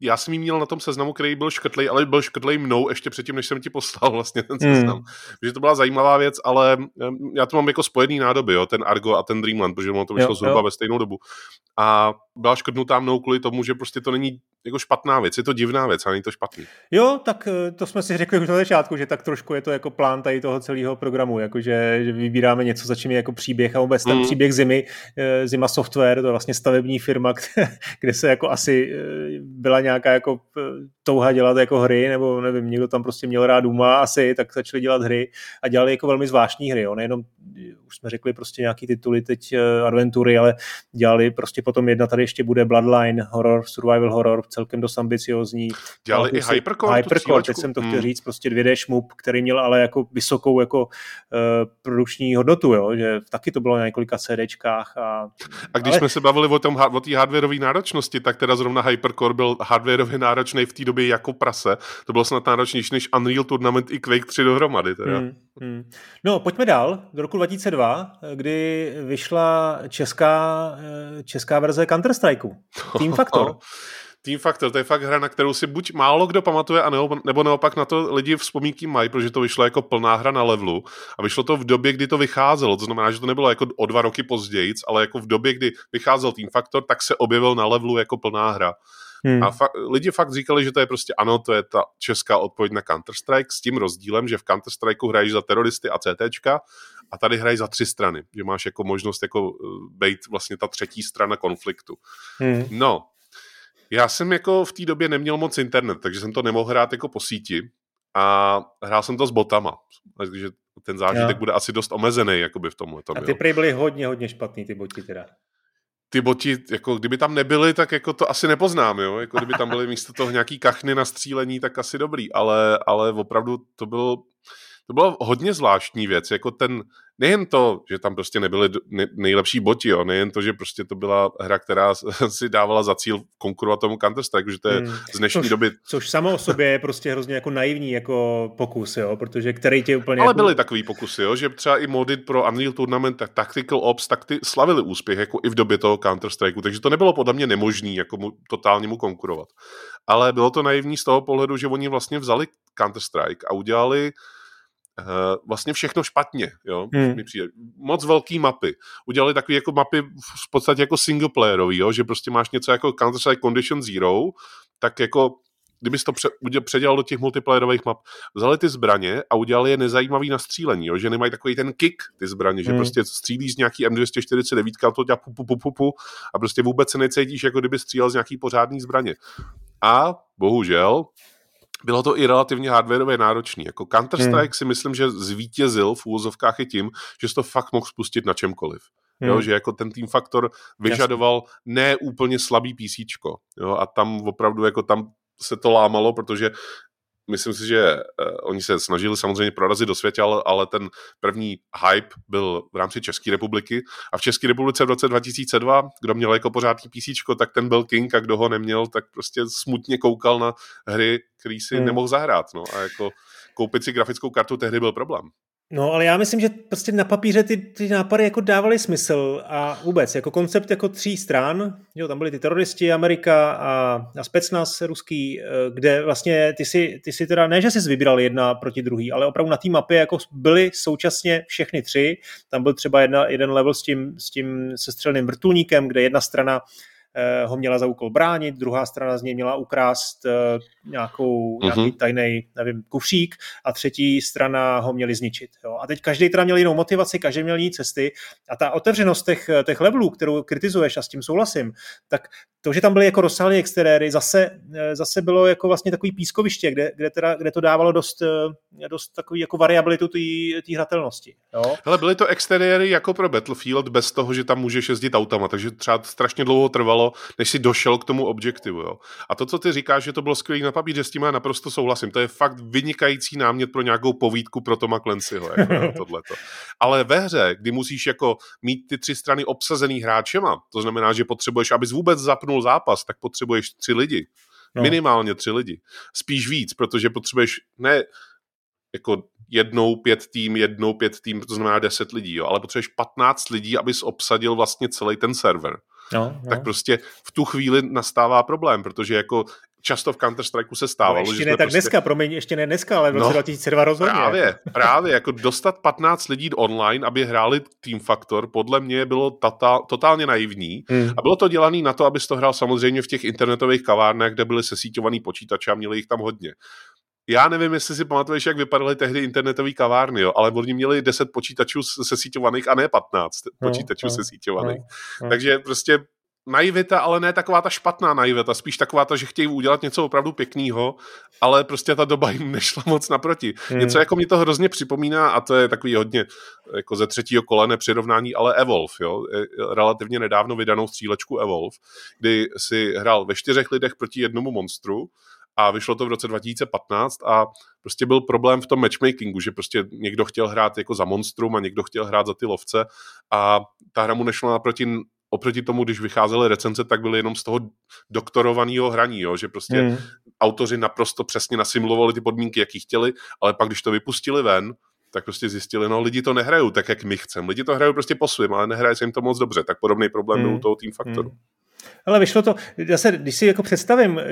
já jsem jí měl na tom seznamu, který byl škrtlej, ale byl škrtlej mnou ještě předtím, než jsem ti poslal vlastně ten seznam. Hmm. Takže to byla zajímavá věc, ale já to mám jako spojený nádoby, jo, ten Argo a ten Dreamland, protože ono to vyšlo jo, zhruba jo. ve stejnou dobu. A byla škrtnutá mnou kvůli tomu, že prostě to není jako špatná věc, je to divná věc, a není to špatný.
Jo, tak eh, to jsme si řekli už na začátku, že tak trošku je to jako plán tady toho celého programu, jakože že vybíráme něco, za čím je jako příběh a vůbec ten mm. příběh Zimy, eh, Zima Software, to je vlastně stavební firma, kde se jako asi eh, byla nějaká jako touha dělat jako hry, nebo nevím, někdo tam prostě měl rád Duma asi, tak začali dělat hry a dělali jako velmi zvláštní hry, jo. nejenom, už jsme řekli prostě nějaký tituly teď adventury, ale dělali prostě potom jedna tady ještě bude Bloodline, horror, survival horror, celkem dost ambiciozní.
Dělali i Hypercore?
Hypercore, teď jsem to chtěl hmm. říct, prostě 2D šmup, který měl ale jako vysokou jako uh, produkční hodnotu, jo, že taky to bylo na několika CDčkách. A,
a když ale... jsme se bavili o, tom, o té hardwareové náročnosti, tak teda zrovna Hypercore byl hardwareově náročný v té době jako prase. To bylo snad náročnější než Unreal Tournament i Quake 3 dohromady. Teda. Hmm,
hmm. No, pojďme dál. Do roku 2002, kdy vyšla česká, eh, česká verze Counter-Strikeu. Team Factor.
Team Factor, to je fakt hra, na kterou si buď málo kdo pamatuje, a nebo, nebo naopak na to lidi vzpomínky mají, protože to vyšlo jako plná hra na levelu a vyšlo to v době, kdy to vycházelo, to znamená, že to nebylo jako o dva roky později, ale jako v době, kdy vycházel Team Factor, tak se objevil na levelu jako plná hra. Hmm. A fa- lidi fakt říkali, že to je prostě ano, to je ta česká odpověď na Counter-Strike s tím rozdílem, že v Counter-Strikeu hraješ za teroristy a CTčka a tady hraješ za tři strany, že máš jako možnost jako eh, být vlastně ta třetí strana konfliktu. Hmm. No, já jsem jako v té době neměl moc internet, takže jsem to nemohl hrát jako po síti a hrál jsem to s botama, takže ten zážitek jo. bude asi dost omezený jakoby v tomhle.
A ty prý byly hodně, hodně špatný, ty boti teda.
Ty boti, jako kdyby tam nebyly, tak jako to asi nepoznám, jo? Jako kdyby tam byly místo toho nějaký kachny na střílení, tak asi dobrý, ale, ale opravdu to byl to byla hodně zvláštní věc, jako ten, nejen to, že tam prostě nebyly nejlepší boti, jo, nejen to, že prostě to byla hra, která si dávala za cíl konkurovat tomu counter strike že to je hmm. z dnešní
což,
doby...
Což samo o sobě je prostě hrozně jako naivní jako pokus, jo, protože který tě úplně...
Ale
jako...
byly takový pokusy, jo, že třeba i mody pro Unreal Tournament, tak Tactical Ops, tak ty slavili úspěch, jako i v době toho counter strike takže to nebylo podle mě nemožný, jako mu, totálně mu konkurovat. Ale bylo to naivní z toho pohledu, že oni vlastně vzali Counter-Strike a udělali vlastně všechno špatně, jo, hmm. mi přijde. Moc velký mapy. Udělali takové jako mapy v podstatě jako single playerový, jo, že prostě máš něco jako Counter-Strike Condition Zero, tak jako kdybys to pře, předělal do těch multiplayerových map, vzali ty zbraně a udělali je nezajímavý na střílení, jo? že nemají takový ten kick, ty zbraně, že hmm. prostě střílíš z nějaký M249 a to dělá pu, pu, pu, pu, pu, a prostě vůbec se necítíš, jako kdyby střílel z nějaký pořádný zbraně. A bohužel, bylo to i relativně hardwareově náročný. Jako Counter-Strike hmm. si myslím, že zvítězil v úvozovkách i tím, že jsi to fakt mohl spustit na čemkoliv. Hmm. Jo, že jako ten Team Factor vyžadoval Jasně. ne úplně slabý PC, jo, a tam opravdu jako tam se to lámalo, protože myslím si, že uh, oni se snažili samozřejmě prorazit do světa, ale, ale ten první hype byl v rámci České republiky a v České republice v roce 2002, kdo měl jako pořádný PC, tak ten byl king a kdo ho neměl, tak prostě smutně koukal na hry, který si hmm. nemohl zahrát. No. A jako koupit si grafickou kartu tehdy byl problém.
No, ale já myslím, že prostě na papíře ty, ty nápady jako dávaly smysl a vůbec jako koncept jako tří stran, jo, tam byli ty teroristi, Amerika a, a specnaz ruský, eh, kde vlastně ty si, ty si teda, ne, že jsi vybíral jedna proti druhý, ale opravdu na té mapě jako byly současně všechny tři, tam byl třeba jedna, jeden level s tím, s tím sestřelným vrtulníkem, kde jedna strana Eh, ho měla za úkol bránit, druhá strana z něj měla ukrást eh, nějakou, uh-huh. nějaký tajný, nevím, kufřík a třetí strana ho měli zničit. Jo. A teď každý teda měl jinou motivaci, každý měl jiný cesty a ta otevřenost těch, těch levelů, kterou kritizuješ a s tím souhlasím, tak to, že tam byly jako rozsáhlé exteriéry, zase, eh, zase bylo jako vlastně takový pískoviště, kde, kde, teda, kde to dávalo dost, dost takový jako variabilitu té hratelnosti. Jo?
Ale byly to exteriéry jako pro Battlefield bez toho, že tam můžeš jezdit autama, takže třeba strašně dlouho trvalo než si došel k tomu objektivu. Jo. A to, co ty říkáš, že to bylo skvělé na papíře, s tím já naprosto souhlasím. To je fakt vynikající námět pro nějakou povídku pro Toma Clancyho. Jako tohleto. Ale ve hře, kdy musíš jako mít ty tři strany obsazený hráčema, to znamená, že potřebuješ, abys vůbec zapnul zápas, tak potřebuješ tři lidi. No. Minimálně tři lidi. Spíš víc, protože potřebuješ ne jako jednou pět tým, jednou pět tým, to znamená deset lidí, jo, ale potřebuješ 15 lidí, abys obsadil vlastně celý ten server no, no. tak prostě v tu chvíli nastává problém, protože jako často v Counter-Strikeu se stávalo.
No ještě že ne tak prostě... dneska, promiň, ještě ne dneska, ale v roce no, 2002 rozhodně.
Právě, právě, jako dostat 15 lidí online, aby hráli Team Factor, podle mě bylo tata, totálně naivní. Hmm. A bylo to dělané na to, abys to hrál samozřejmě v těch internetových kavárnách, kde byly sesíťovaný počítače a měli jich tam hodně. Já nevím, jestli si pamatuješ, jak vypadaly tehdy internetové kavárny, jo, ale oni měli 10 počítačů sesíťovaných a ne 15 no, počítačů no, sesíťovaných. No, no. Takže prostě naivita, ale ne taková ta špatná naivita, spíš taková ta, že chtějí udělat něco opravdu pěkného, ale prostě ta doba jim nešla moc naproti. Hmm. Něco jako mě to hrozně připomíná a to je takový hodně jako ze třetího kola nepřirovnání, ale Evolve, jo, relativně nedávno vydanou střílečku Evolve, kdy si hrál ve čtyřech lidech proti jednomu monstru a vyšlo to v roce 2015 a prostě byl problém v tom matchmakingu, že prostě někdo chtěl hrát jako za monstrum a někdo chtěl hrát za ty lovce a ta hra mu nešla naproti oproti tomu, když vycházely recenze, tak byly jenom z toho doktorovaného hraní, jo? že prostě mm. autoři naprosto přesně nasimulovali ty podmínky, jaký chtěli, ale pak, když to vypustili ven, tak prostě zjistili, no lidi to nehrajou tak, jak my chceme. Lidi to hrajou prostě po svým, ale nehraje se jim to moc dobře. Tak podobný problém mm. byl u toho Team Factoru. Mm.
Ale vyšlo to, zase, když si jako představím, eh,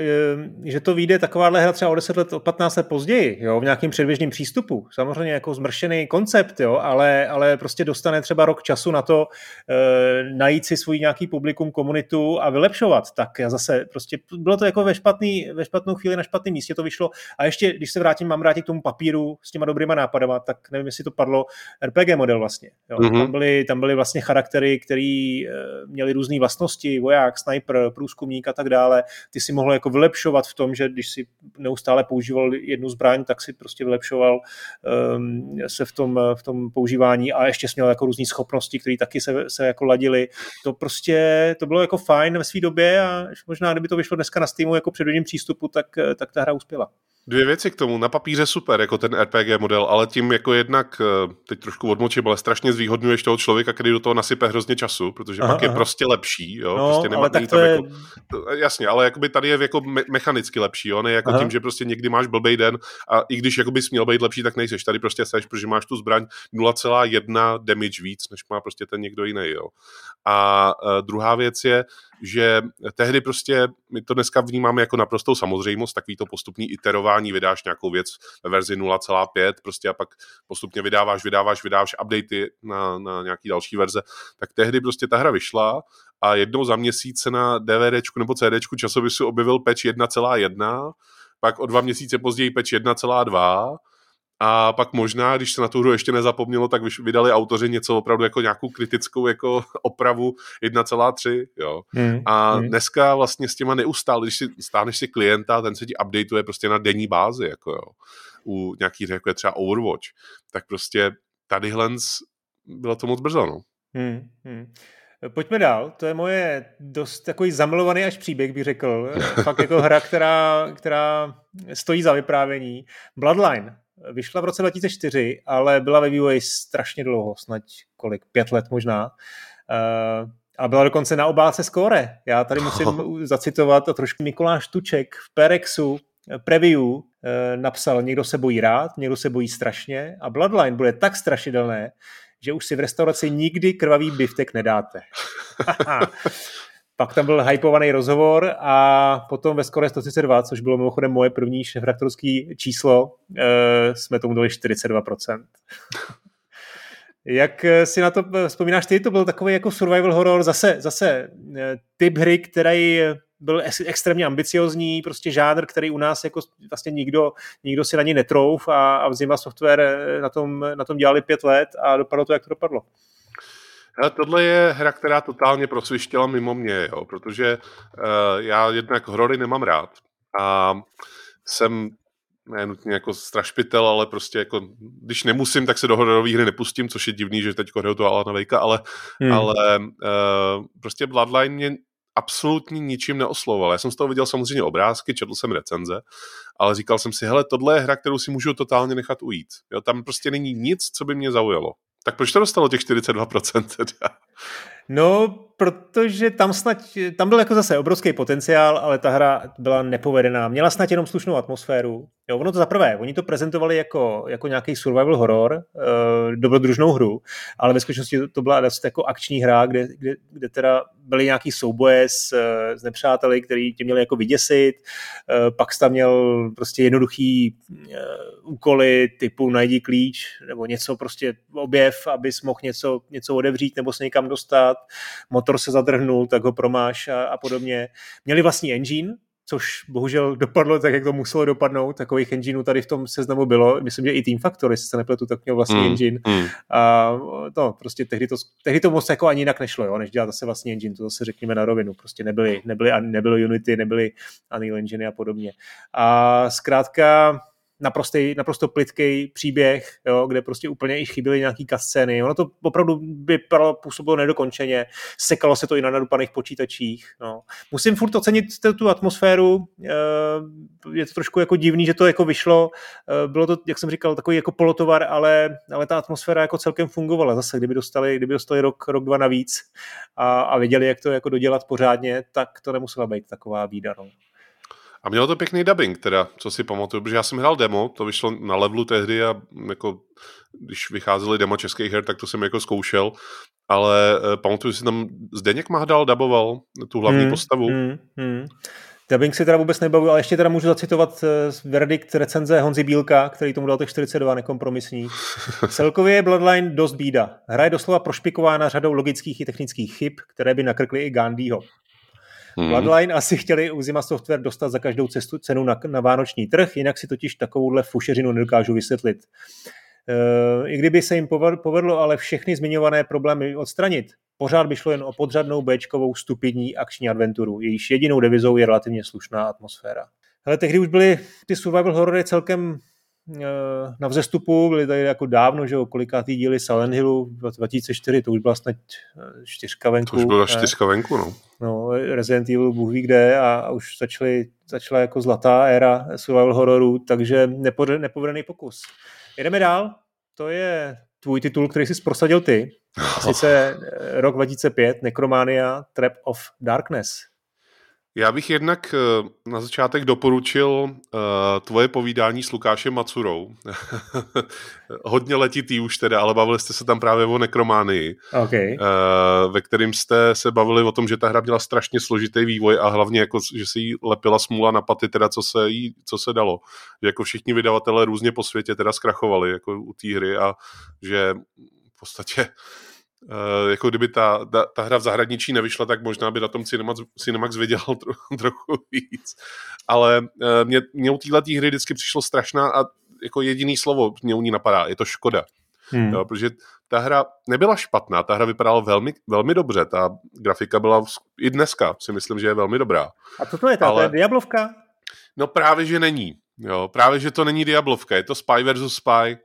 že to vyjde takováhle hra třeba o 10 let, o 15 let později, jo, v nějakém předběžném přístupu, samozřejmě jako zmršený koncept, jo, ale, ale prostě dostane třeba rok času na to e, najít si svůj nějaký publikum, komunitu a vylepšovat, tak já zase prostě bylo to jako ve, špatný, ve špatnou chvíli na špatném místě to vyšlo a ještě, když se vrátím, mám vrátit k tomu papíru s těma dobrýma nápadama, tak nevím, jestli to padlo RPG model vlastně, jo. Mm-hmm. Tam, byly, tam byly vlastně charaktery, které e, měly různé vlastnosti, voják, sniper, průzkumník a tak dále, ty si mohl jako vylepšovat v tom, že když si neustále používal jednu zbraň, tak si prostě vylepšoval um, se v tom, v tom používání a ještě měl jako různé schopnosti, které taky se, se jako ladily. To prostě, to bylo jako fajn ve své době a možná, kdyby to vyšlo dneska na Steamu jako předvedním přístupu, tak, tak ta hra uspěla.
Dvě věci k tomu. Na papíře super, jako ten RPG model, ale tím jako jednak, eh, teď trošku odmočím, ale strašně zvýhodňuješ toho člověka, který do toho nasype hrozně času, protože aha, pak je aha. prostě lepší, jo, no, prostě nemá, ale tak to je... jako, jasně, ale jakoby tady je jako me- mechanicky lepší, jo, ne jako aha. tím, že prostě někdy máš blbej den a i když jakoby měl být lepší, tak nejseš. Tady prostě seš, protože máš tu zbraň 0,1 damage víc, než má prostě ten někdo jiný, jo. A uh, druhá věc je, že tehdy prostě my to dneska vnímáme jako naprostou samozřejmost, takový to postupný iterování, vydáš nějakou věc ve verzi 0,5 prostě a pak postupně vydáváš, vydáváš, vydáváš updaty na, na nějaký další verze, tak tehdy prostě ta hra vyšla a jednou za měsíc se na DVDčku nebo CDčku časopisu objevil patch 1,1, pak o dva měsíce později patch 1,2 a pak možná, když se na tu hru ještě nezapomnělo, tak vydali autoři něco opravdu jako nějakou kritickou jako opravu 1,3, jo. Hmm. A hmm. dneska vlastně s těma neustále, když si stáneš si klienta, ten se ti updateuje prostě na denní bázi, jako jo. U nějakých jako je třeba Overwatch, tak prostě tadyhle bylo to moc brzo, no. Hmm.
Hmm. Pojďme dál, to je moje dost takový zamilovaný až příběh, bych řekl. Fakt jako hra, která, která stojí za vyprávění. Bloodline, Vyšla v roce 2004, ale byla ve vývoji strašně dlouho, snad kolik, pět let možná. Uh, a byla dokonce na obálce skóre. Já tady musím oh. zacitovat a trošku Mikuláš Tuček v Perexu eh, preview uh, napsal, někdo se bojí rád, někdo se bojí strašně a Bloodline bude tak strašidelné, že už si v restauraci nikdy krvavý biftek nedáte. Pak tam byl hypovaný rozhovor a potom ve Skore 132, což bylo mimochodem moje první šefraktorský číslo, eh, jsme tomu dali 42%. Jak si na to vzpomínáš ty? To byl takový jako survival horror, zase, zase eh, typ hry, který byl extrémně ambiciozní, prostě žánr, který u nás jako vlastně nikdo, nikdo si na něj netrouf a, a Zima Software eh, na tom, na tom dělali pět let a dopadlo to, jak to dopadlo.
Ale tohle je hra, která totálně prosvištěla mimo mě, jo, protože uh, já jednak horory nemám rád a jsem ne nutně jako strašpitel, ale prostě jako, když nemusím, tak se do hororové hry nepustím, což je divný, že teď hraju to Alana Vejka, ale, hmm. ale uh, prostě Bloodline mě absolutně ničím neoslovoval. Já jsem z toho viděl samozřejmě obrázky, četl jsem recenze, ale říkal jsem si, hele, tohle je hra, kterou si můžu totálně nechat ujít. Jo, tam prostě není nic, co by mě zaujalo. Tak proč to dostalo těch 42% teda?
No, protože tam snad, tam byl jako zase obrovský potenciál, ale ta hra byla nepovedená. Měla snad jenom slušnou atmosféru. Jo, ono to zaprvé, oni to prezentovali jako, jako nějaký survival horror, uh, dobrodružnou hru, ale ve skutečnosti to, to byla dost jako akční hra, kde, kde, kde teda byly nějaký souboje s, s nepřáteli, který tě měli jako vyděsit, uh, pak jsi tam měl prostě jednoduchý uh, úkoly typu najdi klíč, nebo něco prostě objev, abys mohl něco, něco odevřít nebo se někam dostat, motor se zadrhnul, tak ho promáš a, a podobně. Měli vlastní engine, což bohužel dopadlo tak, jak to muselo dopadnout. Takových engineů tady v tom seznamu bylo. Myslím, že i Team Factory, jestli se nepletu, tak měl vlastní mm, engine. Mm. A to prostě tehdy to, tehdy to moc jako ani jinak nešlo, jo, než dělat zase vlastní engine. To zase řekněme na rovinu. Prostě nebyly, nebyly, nebyly Unity, nebyly Unreal Engine a podobně. A zkrátka naprostý, naprosto plitký příběh, jo, kde prostě úplně i chyběly nějaký kascény. Ono to opravdu vypadalo, působilo nedokončeně, sekalo se to i na nadupaných počítačích. No. Musím furt ocenit tu atmosféru, eh, je to trošku jako divný, že to jako vyšlo, eh, bylo to, jak jsem říkal, takový jako polotovar, ale, ale ta atmosféra jako celkem fungovala. Zase, kdyby dostali, kdyby dostali rok, rok dva navíc a, a věděli, jak to jako dodělat pořádně, tak to nemusela být taková bída. No.
A mělo to pěkný dubbing, teda, co si pamatuju, protože já jsem hrál demo, to vyšlo na levelu tehdy a jako, když vycházely demo českých her, tak to jsem jako zkoušel, ale uh, pamatuju si tam, Zdeněk Mahdal daboval tu hlavní hmm, postavu. Hmm, hmm.
Dubbing si teda vůbec nebavil, ale ještě teda můžu zacitovat uh, verdikt recenze Honzi Bílka, který tomu dal těch 42 nekompromisní. Celkově je Bloodline dost bída. Hra je doslova prošpikována řadou logických i technických chyb, které by nakrkly i Gandhiho. Hmm. Bloodline asi chtěli Uzima Software dostat za každou cestu, cenu na, na vánoční trh, jinak si totiž takovouhle fušeřinu nedokážu vysvětlit. E, I kdyby se jim povedlo ale všechny zmiňované problémy odstranit, pořád by šlo jen o podřadnou Bčkovou stupidní akční adventuru. Jejíž jedinou devizou je relativně slušná atmosféra. Ale tehdy už byly ty survival horory celkem na vzestupu, byly tady jako dávno, že jo, kolikátý díly Silent Hillu 2004, to už byla snad eh, čtyřka venku.
To už byla čtyřka venku, no.
No, Resident Evil, Bůh ví kde a, a už začaly, začala jako zlatá éra survival hororu, takže nepovedený pokus. Jedeme dál, to je tvůj titul, který jsi prosadil ty. Sice eh, rok 2005, Necromania, Trap of Darkness.
Já bych jednak eh, na začátek doporučil uh, tvoje povídání s Lukášem Macurou. Hodně letitý už teda, ale bavili jste se tam právě o nekrománii,
okay.
uh, ve kterým jste se bavili o tom, že ta hra měla strašně složitý vývoj a hlavně jako, že si jí lepila smůla na paty, teda co se, jí, co se dalo. Že jako všichni vydavatelé různě po světě teda zkrachovali jako u té hry a že v podstatě Uh, jako kdyby ta, ta, ta hra v zahraničí nevyšla, tak možná by na tom Cinemax, Cinemax vydělal tro, trochu víc. Ale uh, mě, mě u téhle hry vždycky přišlo strašná a jako jediný slovo mě u ní napadá, je to škoda. Hmm. Jo, protože ta hra nebyla špatná, ta hra vypadala velmi, velmi dobře, ta grafika byla i dneska, si myslím, že je velmi dobrá.
A co to je, ta, ale... to je Diablovka?
No právě, že není. Jo, právě, že to není Diablovka, je to Spy versus Spy.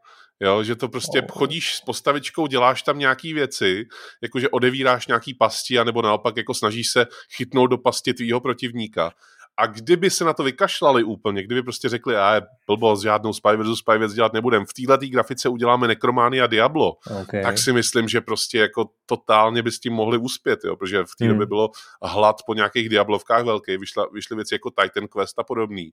Jo, že to prostě oh. chodíš s postavičkou, děláš tam nějaký věci, jakože odevíráš nějaký pasti, anebo naopak jako snažíš se chytnout do pasti tvýho protivníka. A kdyby se na to vykašlali úplně, kdyby prostě řekli, a je blbost, žádnou Spy vs. Spy věc dělat nebudem, v této grafice uděláme Necromány a Diablo, okay. tak si myslím, že prostě jako totálně by s tím mohli uspět, jo, protože v té hmm. době bylo hlad po nějakých Diablovkách velký, vyšla, vyšly věci jako Titan Quest a podobný.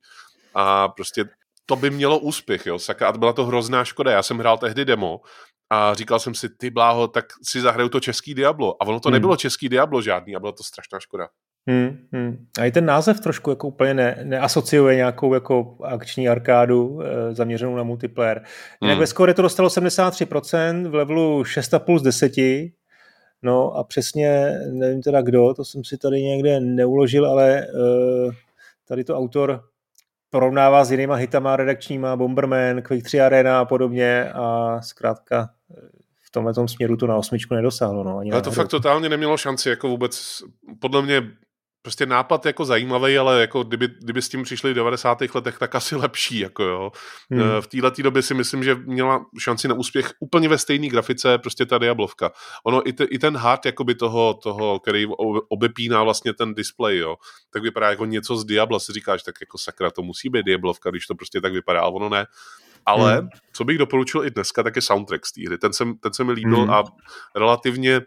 A prostě to by mělo úspěch, jo, sakra, a byla to hrozná škoda. Já jsem hrál tehdy demo a říkal jsem si, ty bláho, tak si zahraju to český Diablo. A ono to hmm. nebylo český Diablo žádný a byla to strašná škoda.
Hmm, hmm. A i ten název trošku jako úplně ne, neasociuje nějakou jako akční arkádu e, zaměřenou na multiplayer. Jinak hmm. ve score to dostalo 73%, v levelu 6,5 z 10, no a přesně nevím teda kdo, to jsem si tady někde neuložil, ale e, tady to autor porovnává s jinýma hitama redakčníma, Bomberman, Quake 3 Arena a podobně a zkrátka eh, v tomhle směru to na osmičku nedosáhlo. No,
ani Ale to fakt totálně nemělo šanci, jako vůbec, podle mě prostě nápad jako zajímavý, ale jako kdyby, kdyby s tím přišli v 90. letech, tak asi lepší, jako jo. Hmm. Eh, v této době si myslím, že měla šanci na úspěch úplně ve stejné grafice, prostě ta Diablovka. Ono i, te, i ten hard jakoby toho, toho, který obepíná vlastně ten display, jo, tak vypadá jako něco z Diabla, si říkáš, tak jako sakra, to musí být Diablovka, když to prostě tak vypadá, ale ono ne. Ale hmm. co bych doporučil i dneska, tak je soundtrack z té hry. Ten se, ten se mi líbil hmm. a relativně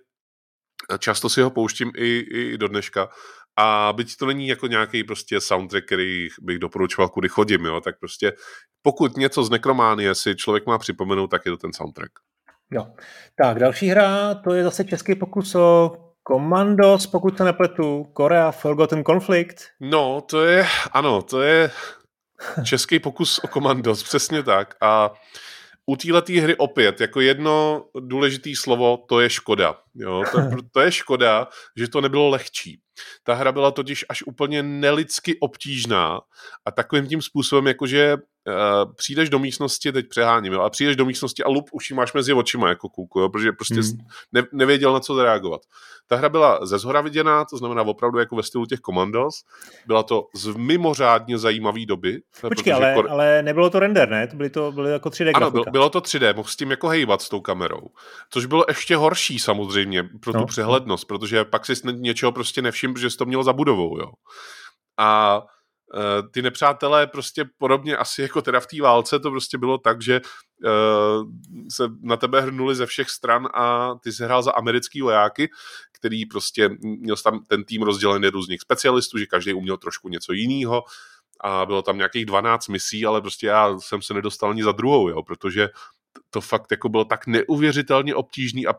často si ho pouštím i, i do dneška. A byť to není jako nějaký prostě soundtrack, který bych doporučoval, kudy chodím, jo, tak prostě pokud něco z Nekrománie si člověk má připomenout, tak je to ten soundtrack.
Jo. Tak další hra, to je zase český pokus o Commandos, pokud se nepletu, Korea, Forgotten Conflict.
No, to je, ano, to je český pokus o Commandos, přesně tak. A u této hry opět, jako jedno důležité slovo, to je škoda. Jo? To, to je škoda, že to nebylo lehčí. Ta hra byla totiž až úplně nelidsky obtížná a takovým tím způsobem, jakože uh, přijdeš do místnosti, teď přeháním, jo, a přijdeš do místnosti a lup už ji máš mezi očima jako kůku, jo, protože prostě hmm. ne, nevěděl, na co zareagovat. Ta hra byla ze zhora viděná, to znamená opravdu jako ve stylu těch Commandos. Byla to z mimořádně zajímavé doby.
Počkej, ale, kor... ale nebylo to render, ne? To byly to byly jako 3D
Ano, bylo, bylo to 3D, mohl s tím jako hejbat s tou kamerou. Což bylo ještě horší samozřejmě pro tu no. přehlednost, protože pak si něčeho prostě nevšiml, že jsi to měl za budovou, jo. A Eh, ty nepřátelé prostě podobně asi jako teda v té válce to prostě bylo tak, že uh, se na tebe hrnuli ze všech stran a ty se hrál za americký vojáky, který prostě měl tam ten tým rozdělený různých specialistů, že každý uměl trošku něco jiného a bylo tam nějakých 12 misí, ale prostě já jsem se nedostal ani za druhou, jo, protože to fakt jako bylo tak neuvěřitelně obtížný a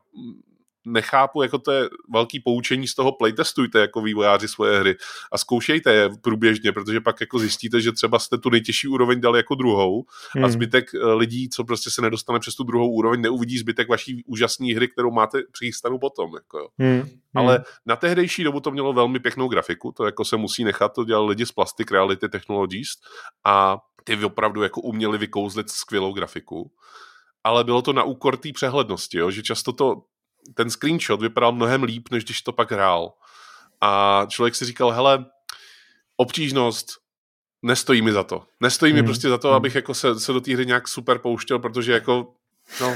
nechápu, jako to je velký poučení z toho playtestujte jako vývojáři svoje hry a zkoušejte je průběžně, protože pak jako zjistíte, že třeba jste tu nejtěžší úroveň dali jako druhou hmm. a zbytek eh, lidí, co prostě se nedostane přes tu druhou úroveň, neuvidí zbytek vaší úžasné hry, kterou máte přichystanou potom. Jako jo. Hmm. hmm. Ale na tehdejší dobu to mělo velmi pěknou grafiku, to jako se musí nechat, to dělali lidi z Plastic Reality Technologies a ty opravdu jako uměli vykouzlit skvělou grafiku ale bylo to na úkor té přehlednosti, jo? že často to ten screenshot vypadal mnohem líp, než když to pak hrál. A člověk si říkal, hele, obtížnost, nestojí mi za to. Nestojí hmm. mi prostě za to, hmm. abych jako se, se do té hry nějak super pouštěl, protože jako No,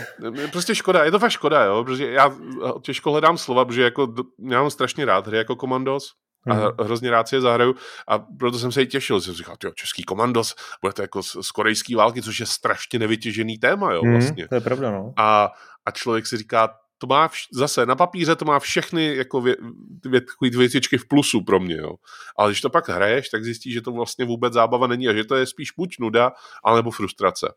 prostě škoda, je to fakt škoda, jo, protože já těžko hledám slova, protože jako já mám strašně rád hry jako Commandos a hmm. hrozně rád si je zahraju a proto jsem se i těšil, jsem říkal, jo, český Commandos, bude to jako z, z korejský války, což je strašně nevytěžený téma, jo, vlastně. Hmm,
to je pravda, no.
A, a člověk si říká, to má vš- zase na papíře to má všechny jako vě- vě- věcičky v plusu pro mě, jo. Ale když to pak hraješ, tak zjistíš, že to vlastně vůbec zábava není a že to je spíš buď nuda, anebo frustrace.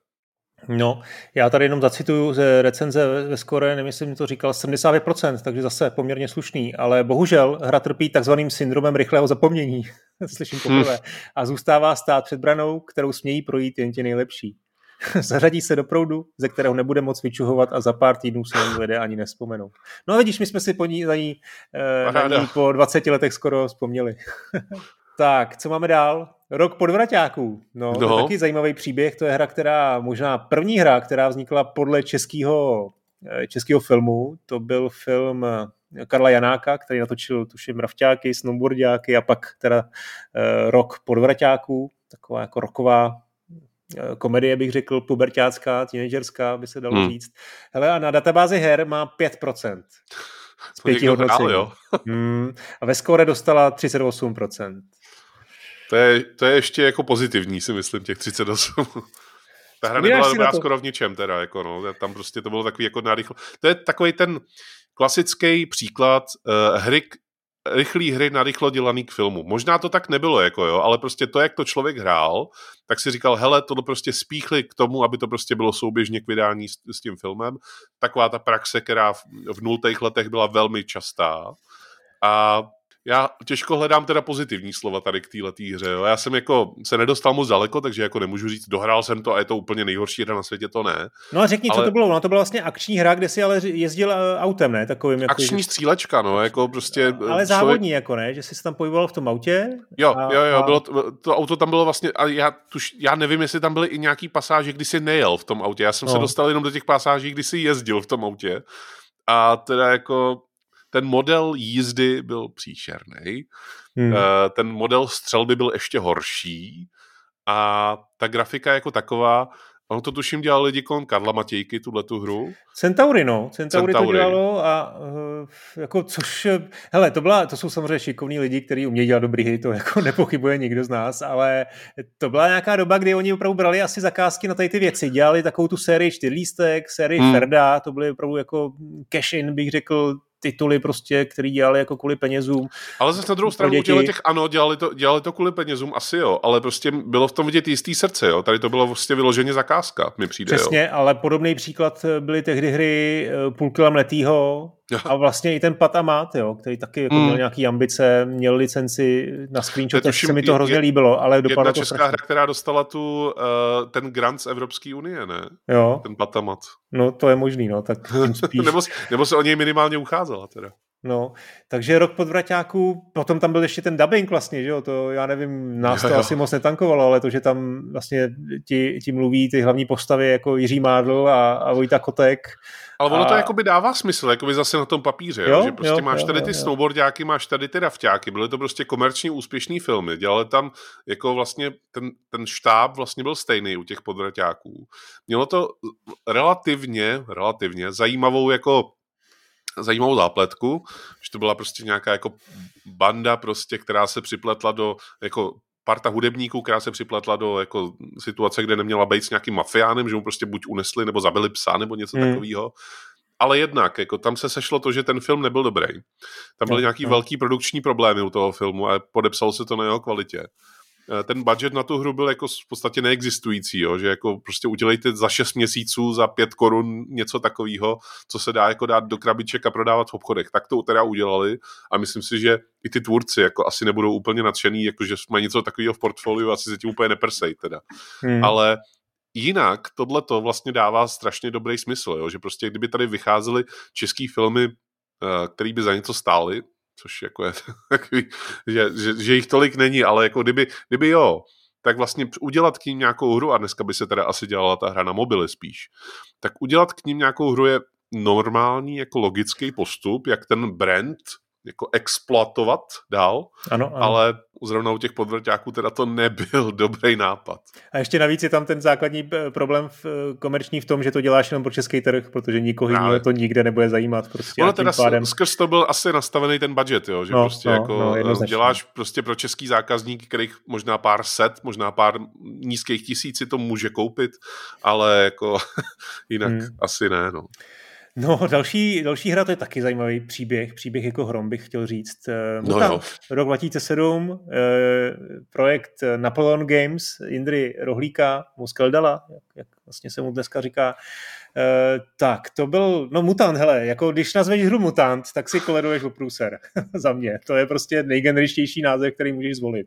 No, já tady jenom zacituju ze recenze ve skore, nemyslím, to říkal 75%, takže zase poměrně slušný, ale bohužel hra trpí takzvaným syndromem rychlého zapomnění, slyším poprvé, hm. a zůstává stát před branou, kterou smějí projít jen ti nejlepší. zařadí se do proudu, ze kterého nebude moc vyčuhovat a za pár týdnů se na lidé ani nespomenou. No a vidíš, my jsme si po ní, za ní, eh, na ní po 20 letech skoro vzpomněli. tak, co máme dál? Rok podvraťáků. No, no. To je taky zajímavý příběh. To je hra, která, možná první hra, která vznikla podle českého eh, českého filmu. To byl film eh, Karla Janáka, který natočil, tuším, Mravťáky, Snowboardiáky a pak teda Rok podvraťáků, taková jako roková Eh, komedie, bych řekl, pubertácká, teenagerská, by se dalo hmm. říct. Hele, a na databázi her má 5%. Z pěti hodnocení. jo. hmm, a ve skore dostala 38%.
To je, to je ještě jako pozitivní, si myslím, těch 38. Ta hra nebyla dobrá skoro v ničem teda, jako no, tam prostě to bylo takový jako narychlo. To je takový ten klasický příklad uh, hry, rychlý hry na rychlo dělaný k filmu. Možná to tak nebylo, jako jo, ale prostě to, jak to člověk hrál, tak si říkal, hele, to prostě spíchli k tomu, aby to prostě bylo souběžně k vydání s, s tím filmem. Taková ta praxe, která v, v nultých letech byla velmi častá. A já těžko hledám teda pozitivní slova tady k této hře. Jo. Já jsem jako se nedostal moc daleko, takže jako nemůžu říct, dohrál jsem to a je to úplně nejhorší hra na světě, to ne.
No a řekni, ale... co to bylo? No to byla vlastně akční hra, kde si ale jezdil eh, autem, ne? Takovým,
jako, akční střílečka, no, jako prostě...
Ale člověk... závodní, jako ne? Že jsi se tam pohyboval v tom autě?
Jo, a, jo, jo, bylo to, to, auto tam bylo vlastně, a já, tuž, já nevím, jestli tam byly i nějaký pasáže, kdy jsi nejel v tom autě. Já jsem no. se dostal jenom do těch pasáží, kdy jsi jezdil v tom autě. A teda jako ten model jízdy byl příšerný, hmm. Eh, ten model střelby byl ještě horší a ta grafika jako taková, Ono to tuším dělal lidi kolem Karla Matějky, tuhle tu hru.
Centauri, no. Centauri, Centauri. to dělalo a uh, jako což, hele, to, byla, to jsou samozřejmě šikovní lidi, kteří umějí dělat dobrý hry, to jako nepochybuje nikdo z nás, ale to byla nějaká doba, kdy oni opravdu brali asi zakázky na tady ty věci. Dělali takovou tu sérii čtyřlístek, sérii hmm. Ferda, to byly opravdu jako cash-in, bych řekl, tituly prostě, který dělali jako kvůli penězům.
Ale zase na druhou stranu děti. těch, ano, dělali to, dělali to kvůli penězům, asi jo, ale prostě bylo v tom vidět jistý srdce, jo. Tady to bylo prostě vyloženě zakázka, mi přijde,
Přesně,
jo.
ale podobný příklad byly tehdy hry eh, Půlky letýho, a vlastně i ten Pat Amat, jo, který taky jako mm. měl nějaký ambice, měl licenci na screenshotech, se mi to hrozně je, líbilo, ale dopadlo
jedna
to
česká hra, která dostala tu, uh, ten grant z Evropské unie, ne?
Jo.
Ten Pat Amat.
No, to je možný, no, tak spíš...
nebo, nebo se o něj minimálně ucházela teda.
No, takže rok podvraťáků, potom tam byl ještě ten dubbing vlastně, že jo, to já nevím, nás to jo, jo. asi moc netankovalo, ale to, že tam vlastně ti, ti mluví ty hlavní postavy jako Jiří Mádl a, a Vojta Kotek.
Ale ono a... to jakoby dává smysl, jakoby zase na tom papíře, jo? jo? že prostě jo, máš tady jo, ty jo, snowboardiáky, máš tady ty rafťáky, byly to prostě komerčně úspěšný filmy, dělali tam jako vlastně ten, ten štáb vlastně byl stejný u těch podvraťáků. Mělo to relativně, relativně zajímavou jako zajímavou zápletku, že to byla prostě nějaká jako banda prostě, která se připletla do jako parta hudebníků, která se připletla do jako situace, kde neměla být s nějakým mafiánem, že mu prostě buď unesli nebo zabili psa nebo něco hmm. takového. Ale jednak, jako tam se sešlo to, že ten film nebyl dobrý. Tam byly nějaký velký produkční problémy u toho filmu a podepsalo se to na jeho kvalitě. Eh, ten budget na tu hru byl jako v podstatě neexistující, jo? že jako prostě udělejte za 6 měsíců, za 5 korun něco takového, co se dá jako dát do krabiček a prodávat v obchodech. Tak to teda udělali a myslím si, že i ty tvůrci jako asi nebudou úplně nadšený, jako že mají něco takového v portfoliu, asi se tím úplně nepersej teda. Hmm. Ale jinak tohle to vlastně dává strašně dobrý smysl, jo? že prostě kdyby tady vycházely český filmy, eh, který by za něco stály, což jako je takový, že, že, že jich tolik není, ale jako kdyby, kdyby jo, tak vlastně udělat k ním nějakou hru, a dneska by se teda asi dělala ta hra na mobily spíš, tak udělat k ním nějakou hru je normální jako logický postup, jak ten brand jako exploatovat dál, ano, ano. ale zrovna u těch podvrťáků teda to nebyl dobrý nápad.
A ještě navíc je tam ten základní eh, problém v, eh, komerční v tom, že to děláš jenom pro český trh, protože nikoho jiného to nikde nebude zajímat. Prostě
ono teda pádem... skrz to byl asi nastavený ten budget, jo? že no, prostě no, jako no, děláš prostě pro český zákazník, kterých možná pár set, možná pár nízkých tisíc si to může koupit, ale jako jinak hmm. asi ne. No.
No, další, další hra, to je taky zajímavý příběh, příběh jako hrom bych chtěl říct. Eh, Mutant, no rok 2007, eh, projekt Napoleon Games, Indry Rohlíka, Muskeldala, jak, jak vlastně se mu dneska říká. Eh, tak, to byl, no Mutant, hele, jako když nazveš hru Mutant, tak si koleduješ o průser, za mě. To je prostě nejgeneričtější název, který můžeš zvolit.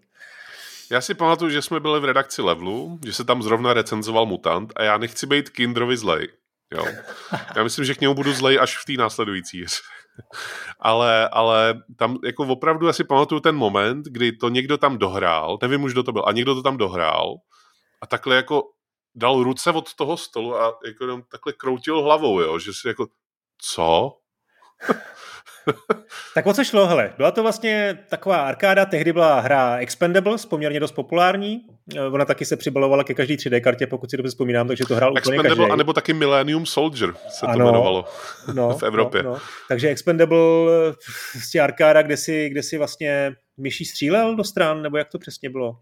Já si pamatuju, že jsme byli v redakci Levelu, že se tam zrovna recenzoval Mutant a já nechci být Kindrovi zlej, Jo. Já myslím, že k němu budu zlej až v té následující ale, ale tam jako opravdu asi pamatuju ten moment, kdy to někdo tam dohrál, nevím už, kdo to byl, a někdo to tam dohrál a takhle jako dal ruce od toho stolu a jako jenom takhle kroutil hlavou, jo, že si jako, co?
tak o co šlo, hele, byla to vlastně taková arkáda, tehdy byla hra Expendables, poměrně dost populární, ona taky se přibalovala ke každý 3D kartě, pokud si dobře vzpomínám, takže to hrál úplně
Expendable, každý. anebo taky Millennium Soldier se ano, to jmenovalo no, v Evropě. No, no.
Takže Expendable, vlastně arkáda, kde si, kde si vlastně myší střílel do stran, nebo jak to přesně bylo?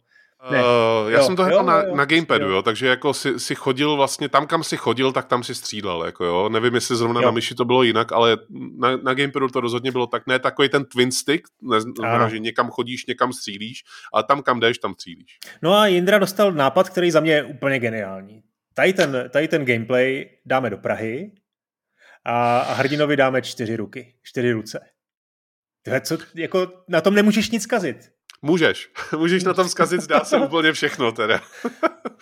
Ne. Uh, já jo, jsem to hrál na, jo, na gamepadu, jo. jo, takže jako si, si chodil vlastně, tam kam si chodil, tak tam si střídal, jako jo. Nevím, jestli zrovna jo. na myši to bylo jinak, ale na, na gamepadu to rozhodně bylo tak, ne takový ten twin stick, ne, znamená, že někam chodíš, někam střílíš, ale tam, kam jdeš, tam střílíš.
No a Jindra dostal nápad, který za mě je úplně geniální. Tady ten, tady ten gameplay dáme do Prahy a, a hrdinovi dáme čtyři ruky, čtyři ruce. Tyhle, co, jako, na tom nemůžeš nic kazit.
Můžeš. Můžeš na tom zkazit, zdá se úplně všechno teda.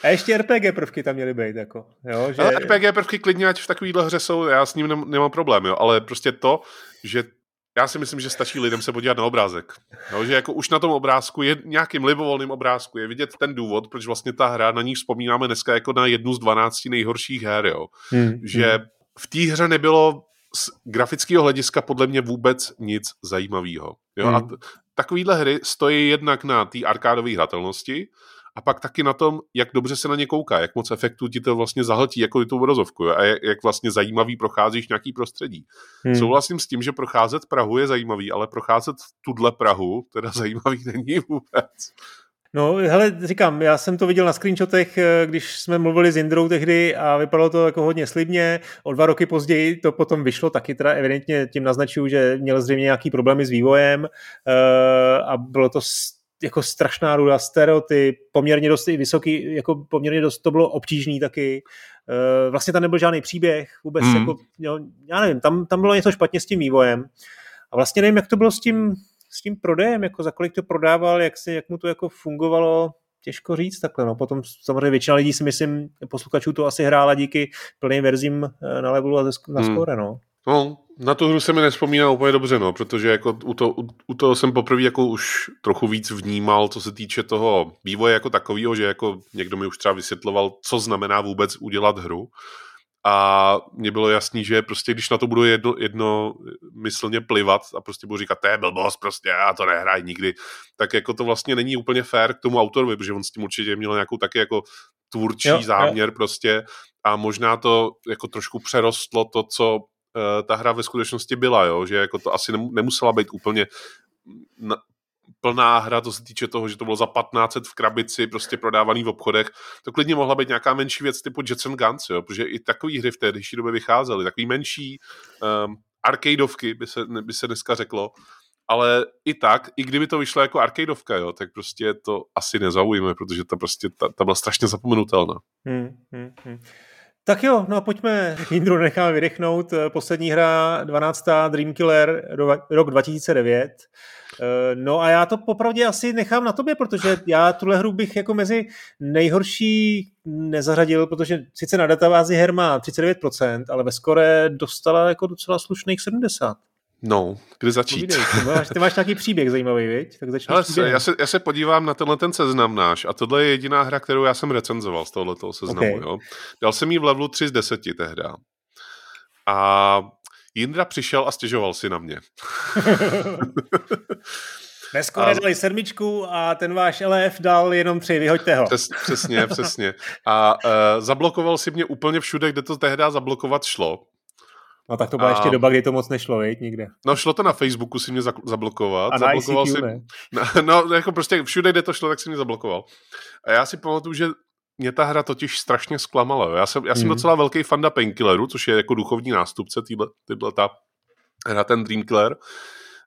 A ještě RPG prvky tam měly být, jako. Jo, že...
Ale RPG prvky klidně, ať v takovýhle hře jsou, já s ním nemám problém, jo, ale prostě to, že já si myslím, že stačí lidem se podívat na obrázek. Jo, že jako už na tom obrázku, je nějakým libovolným obrázku, je vidět ten důvod, proč vlastně ta hra, na ní vzpomínáme dneska jako na jednu z 12 nejhorších her, jo. Hmm, že hmm. v té hře nebylo z grafického hlediska podle mě vůbec nic zajímavého. Jo? Hmm. A takovýhle hry stojí jednak na té arkádové hratelnosti a pak taky na tom, jak dobře se na ně kouká, jak moc efektů ti to vlastně zahltí jako tu obrazovku jo? a jak, jak vlastně zajímavý procházíš nějaký prostředí. Hmm. Souhlasím s tím, že procházet Prahu je zajímavý, ale procházet tuhle Prahu teda zajímavý není vůbec.
No, hele, říkám, já jsem to viděl na screenshotech, eh, když jsme mluvili s Indrou tehdy a vypadalo to jako hodně slibně. O dva roky později to potom vyšlo, taky teda evidentně tím naznačuju, že měl zřejmě nějaký problémy s vývojem eh, a bylo to jako strašná ruda, stereotyp, poměrně dost i vysoký, jako poměrně dost to bylo obtížný taky. Eh, vlastně tam nebyl žádný příběh, vůbec mm. jako, jo, já nevím, tam, tam bylo něco špatně s tím vývojem. A vlastně nevím, jak to bylo s tím, s tím prodejem, jako za kolik to prodával, jak, si, jak mu to jako fungovalo, těžko říct takhle. No. Potom samozřejmě většina lidí si myslím, posluchačů to asi hrála díky plným verzím eh, na levelu a na hmm. score. No.
no. na tu hru se mi nespomíná úplně dobře, no, protože jako u, to, u, u toho jsem poprvé jako už trochu víc vnímal, co se týče toho vývoje jako takového, že jako někdo mi už třeba vysvětloval, co znamená vůbec udělat hru a mně bylo jasný, že prostě když na to budu jedno, jednomyslně plivat a prostě budu říkat, to je blbost, prostě já to nehraju nikdy, tak jako to vlastně není úplně fair k tomu autorovi, protože on s tím určitě měl nějakou taky jako tvůrčí jo, záměr jo. prostě a možná to jako trošku přerostlo to, co uh, ta hra ve skutečnosti byla, jo? že jako to asi nemusela být úplně na, plná hra, to se týče toho, že to bylo za 1500 v krabici, prostě prodávaný v obchodech, to klidně mohla být nějaká menší věc typu Jets and Guns, jo, protože i takové hry v té dnešní době vycházely, takový menší um, arcadeovky, by se, by se dneska řeklo, ale i tak, i kdyby to vyšlo jako arcadeovka, jo, tak prostě to asi nezaujíme, protože ta prostě, ta, ta byla strašně zapomenutelná. Hmm, hmm,
hmm. Tak jo, no a pojďme, Jindru necháme vydechnout. Poslední hra, 12. Dream Killer, rok 2009. Eh, no a já to popravdě asi nechám na tobě, protože já tuhle hru bych jako mezi nejhorší nezařadil, protože sice na databázi her má 39%, ale ve skore dostala jako docela slušných 70%.
No, kde začít? Povídej,
ty, máš, ty máš nějaký příběh zajímavý, viď? Tak
začni Ale já se, já se podívám na tenhle ten seznam náš a tohle je jediná hra, kterou já jsem recenzoval z tohoto seznamu. Okay. Jo? Dal jsem jí v levelu 3 z 10 tehda. A Jindra přišel a stěžoval si na mě.
Dneska a... dali sedmičku a ten váš LF dal jenom tři, vyhoďte ho.
Přes, přesně, přesně. A uh, zablokoval si mě úplně všude, kde to tehdy zablokovat šlo.
No tak to byla a... ještě doba, kdy to moc nešlo, viď, nikde.
No šlo to na Facebooku si mě zablokovat.
A na ICQ, si... ne?
No, no, jako prostě všude, kde to šlo, tak si mě zablokoval. A já si pamatuju, že mě ta hra totiž strašně zklamala. Já jsem, já jsem mm. docela velký fanda Painkilleru, což je jako duchovní nástupce tyhle ta hra, ten Dreamkiller.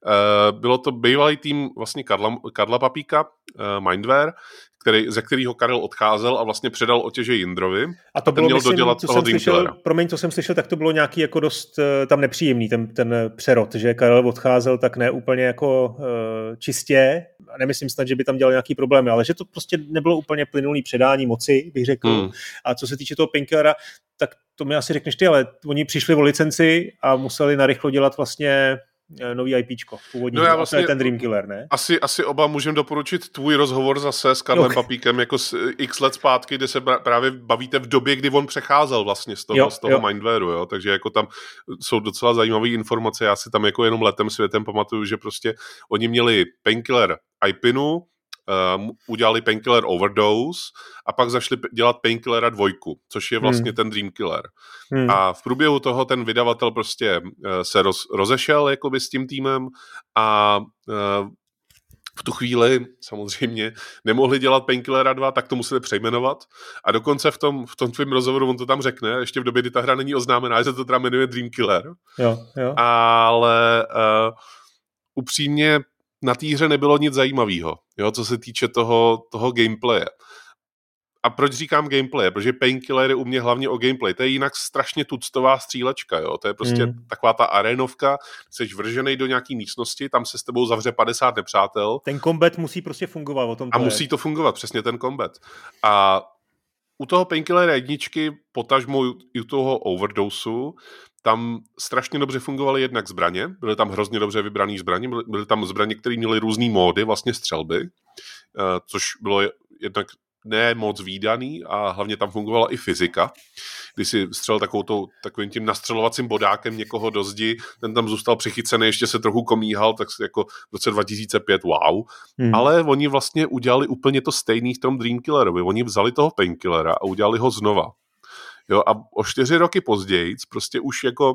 Uh, bylo to bývalý tým vlastně Karla, Karla Papíka, uh, Mindware, který, ze kterého Karel odcházel a vlastně předal otěže Jindrovi.
A to bylo, měl myslím, dodělat co toho jsem slyšel, Promiň, co jsem slyšel, tak to bylo nějaký jako dost uh, tam nepříjemný, ten, ten přerod, že Karel odcházel tak ne úplně jako uh, čistě, nemyslím snad, že by tam dělal nějaký problémy, ale že to prostě nebylo úplně plynulý předání moci, bych řekl. Hmm. A co se týče toho Pinkera, tak to mi asi řekneš ty, ale oni přišli o licenci a museli narychlo dělat vlastně nový IPčko, původní, no já vlastně, to je vlastně ten Dream Killer, ne?
Asi, asi oba můžeme doporučit tvůj rozhovor zase s Karlem okay. Papíkem jako s eh, x let zpátky, kde se právě bavíte v době, kdy on přecházel vlastně z toho, jo, z toho jo. Mindwareu, jo? takže jako tam jsou docela zajímavé informace, já si tam jako jenom letem světem pamatuju, že prostě oni měli Painkiller IPinu, um, udělali Painkiller Overdose a pak zašli dělat Painkillera dvojku, což je vlastně hmm. ten Dreamkiller. Hmm. A v průběhu toho ten vydavatel prostě uh, se roz, rozešel jakoby s tím týmem a uh, v tu chvíli samozřejmě nemohli dělat Painkillera 2, tak to museli přejmenovat. A dokonce v tom, v tom tvém rozhovoru on to tam řekne, ještě v době, kdy ta hra není oznámená, že se to teda jmenuje Dreamkiller.
Jo, jo.
Ale uh, upřímně na té hře nebylo nic zajímavého, jo, co se týče toho, toho gameplaye. A proč říkám gameplay? Protože Painkiller je u mě hlavně o gameplay. To je jinak strašně tuctová střílečka, jo. To je prostě mm. taková ta arenovka, jsi vržený do nějaký místnosti, tam se s tebou zavře 50 nepřátel.
Ten combat musí prostě fungovat o tom.
A je. musí to fungovat, přesně ten combat. A u toho Painkiller jedničky, potažmo u toho Overdoseu, tam strašně dobře fungovaly jednak zbraně, byly tam hrozně dobře vybrané zbraně, byly, byly tam zbraně, které měly různé módy, vlastně střelby, eh, což bylo jednak ne moc výdaný a hlavně tam fungovala i fyzika. Když si střel takovou tou, takovým tím nastřelovacím bodákem někoho do zdi, ten tam zůstal přichycený, ještě se trochu komíhal, tak jako v roce 2005 wow. Hmm. Ale oni vlastně udělali úplně to stejný v tom Dreamkillerovi. Oni vzali toho Painkillera a udělali ho znova. Jo, a o čtyři roky později, prostě už jako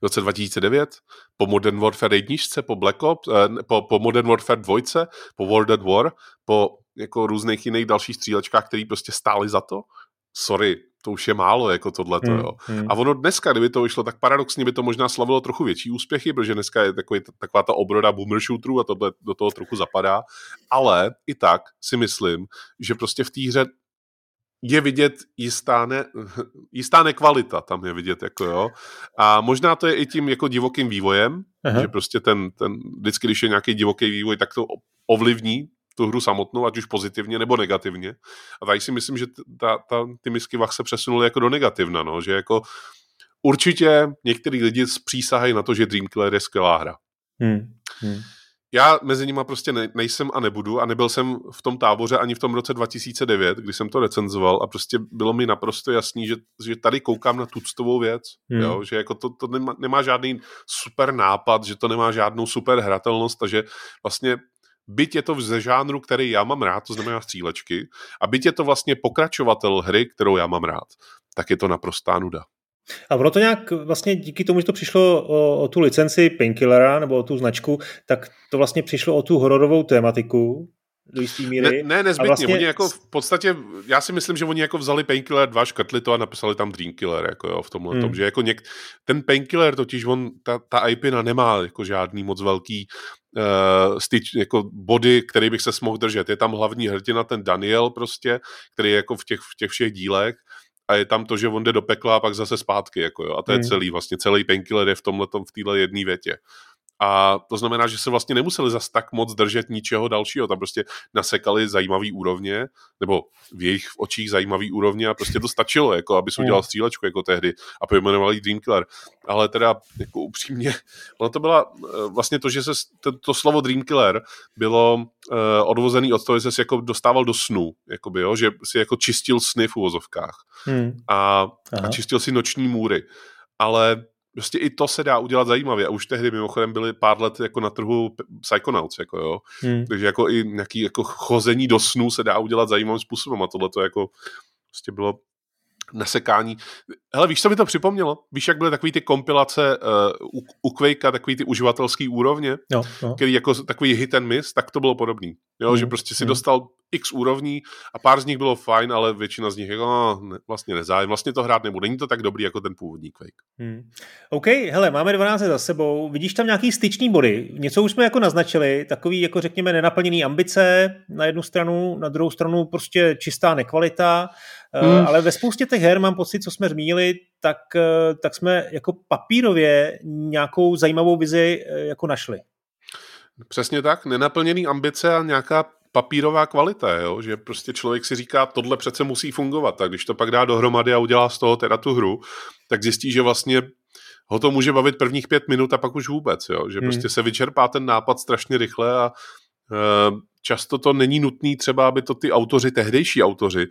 v roce 2009, po Modern Warfare 1, po Black Ops, eh, po, po Modern Warfare 2, po World at War, po jako různých jiných dalších střílečkách, který prostě stály za to, sorry, to už je málo, jako tohleto, hmm, jo. Hmm. A ono dneska, kdyby to vyšlo, tak paradoxně by to možná slavilo trochu větší úspěchy, protože dneska je takový, taková ta obroda boomer shooterů a tohle do toho trochu zapadá, ale i tak si myslím, že prostě v té hře je vidět jistá, ne, jistá nekvalita, tam je vidět, jako jo. A možná to je i tím jako divokým vývojem, Aha. že prostě ten, ten, vždycky, když je nějaký divoký vývoj, tak to ovlivní tu hru samotnou, ať už pozitivně nebo negativně. A tady si myslím, že ta, ta, ty misky vach se přesunuly jako do negativna, no, že jako určitě některý lidi přísahají na to, že Dreamkiller je skvělá hra. Hmm. Hmm. Já mezi nimi prostě ne, nejsem a nebudu a nebyl jsem v tom táboře ani v tom roce 2009, kdy jsem to recenzoval a prostě bylo mi naprosto jasný, že, že tady koukám na tuctovou věc, hmm. jo, že jako to, to nemá, nemá žádný super nápad, že to nemá žádnou super hratelnost a že vlastně byť je to ze žánru, který já mám rád, to znamená střílečky, a byť je to vlastně pokračovatel hry, kterou já mám rád, tak je to naprostá nuda.
A ono to nějak vlastně díky tomu, že to přišlo o, o tu licenci Painkillera nebo o tu značku, tak to vlastně přišlo o tu hororovou tématiku, do jisté míry.
Ne, ne nezbytně. Vlastně... Oni jako v podstatě, já si myslím, že oni jako vzali Painkiller 2, škrtli to a napsali tam Dreamkiller, jako jo, v tomhle hmm. tom, že jako něk... ten Painkiller totiž, on, ta, ta IPina nemá jako žádný moc velký uh, styč, jako body, který bych se mohl držet. Je tam hlavní hrdina, ten Daniel prostě, který je jako v těch, v těch všech dílech a je tam to, že on jde do pekla a pak zase zpátky, jako jo. A to je hmm. celý, vlastně celý painkiller je v tomhle v téhle jedné větě. A to znamená, že se vlastně nemuseli zas tak moc držet ničeho dalšího. Tam prostě nasekali zajímavý úrovně, nebo v jejich očích zajímavý úrovně a prostě to stačilo, jako aby se udělal hmm. střílečku jako tehdy a pojmenovali Dream Killer. Ale teda jako upřímně, ono to byla eh, vlastně to, že se to, to slovo Dream Killer bylo uh, odvozený od toho, že se jako dostával do snu, jakoby, jo? že si jako čistil sny v uvozovkách hmm. a, a čistil si noční můry. Ale prostě i to se dá udělat zajímavě. A už tehdy mimochodem byly pár let jako na trhu Psychonauts, jako jo. Hmm. Takže jako i nějaký jako chození do snu se dá udělat zajímavým způsobem a tohle to jako prostě bylo nasekání. Hele, víš, co mi to připomnělo? Víš, jak byly takový ty kompilace uh, u, u Quakea, takový ty uživatelský úrovně, no, no. který jako takový hit and miss, tak to bylo podobný. Jo, mm, že prostě si mm. dostal x úrovní a pár z nich bylo fajn, ale většina z nich jako no, ne, vlastně nezájem. Vlastně to hrát nebude. Není to tak dobrý jako ten původní Quake. Hmm.
OK, hele, máme 12 za sebou. Vidíš tam nějaký styční body? Něco už jsme jako naznačili, takový jako řekněme nenaplněný ambice na jednu stranu, na druhou stranu prostě čistá nekvalita. Hmm. Ale ve spoustě těch her mám pocit, co jsme zmínili, tak, eh, tak jsme jako papírově nějakou zajímavou vizi eh, jako našli.
Přesně tak, nenaplněný ambice a nějaká papírová kvalita, jo? že prostě člověk si říká, tohle přece musí fungovat, tak když to pak dá dohromady a udělá z toho teda tu hru, tak zjistí, že vlastně ho to může bavit prvních pět minut a pak už vůbec, jo? že hmm. prostě se vyčerpá ten nápad strašně rychle a e, často to není nutný třeba, aby to ty autoři, tehdejší autoři,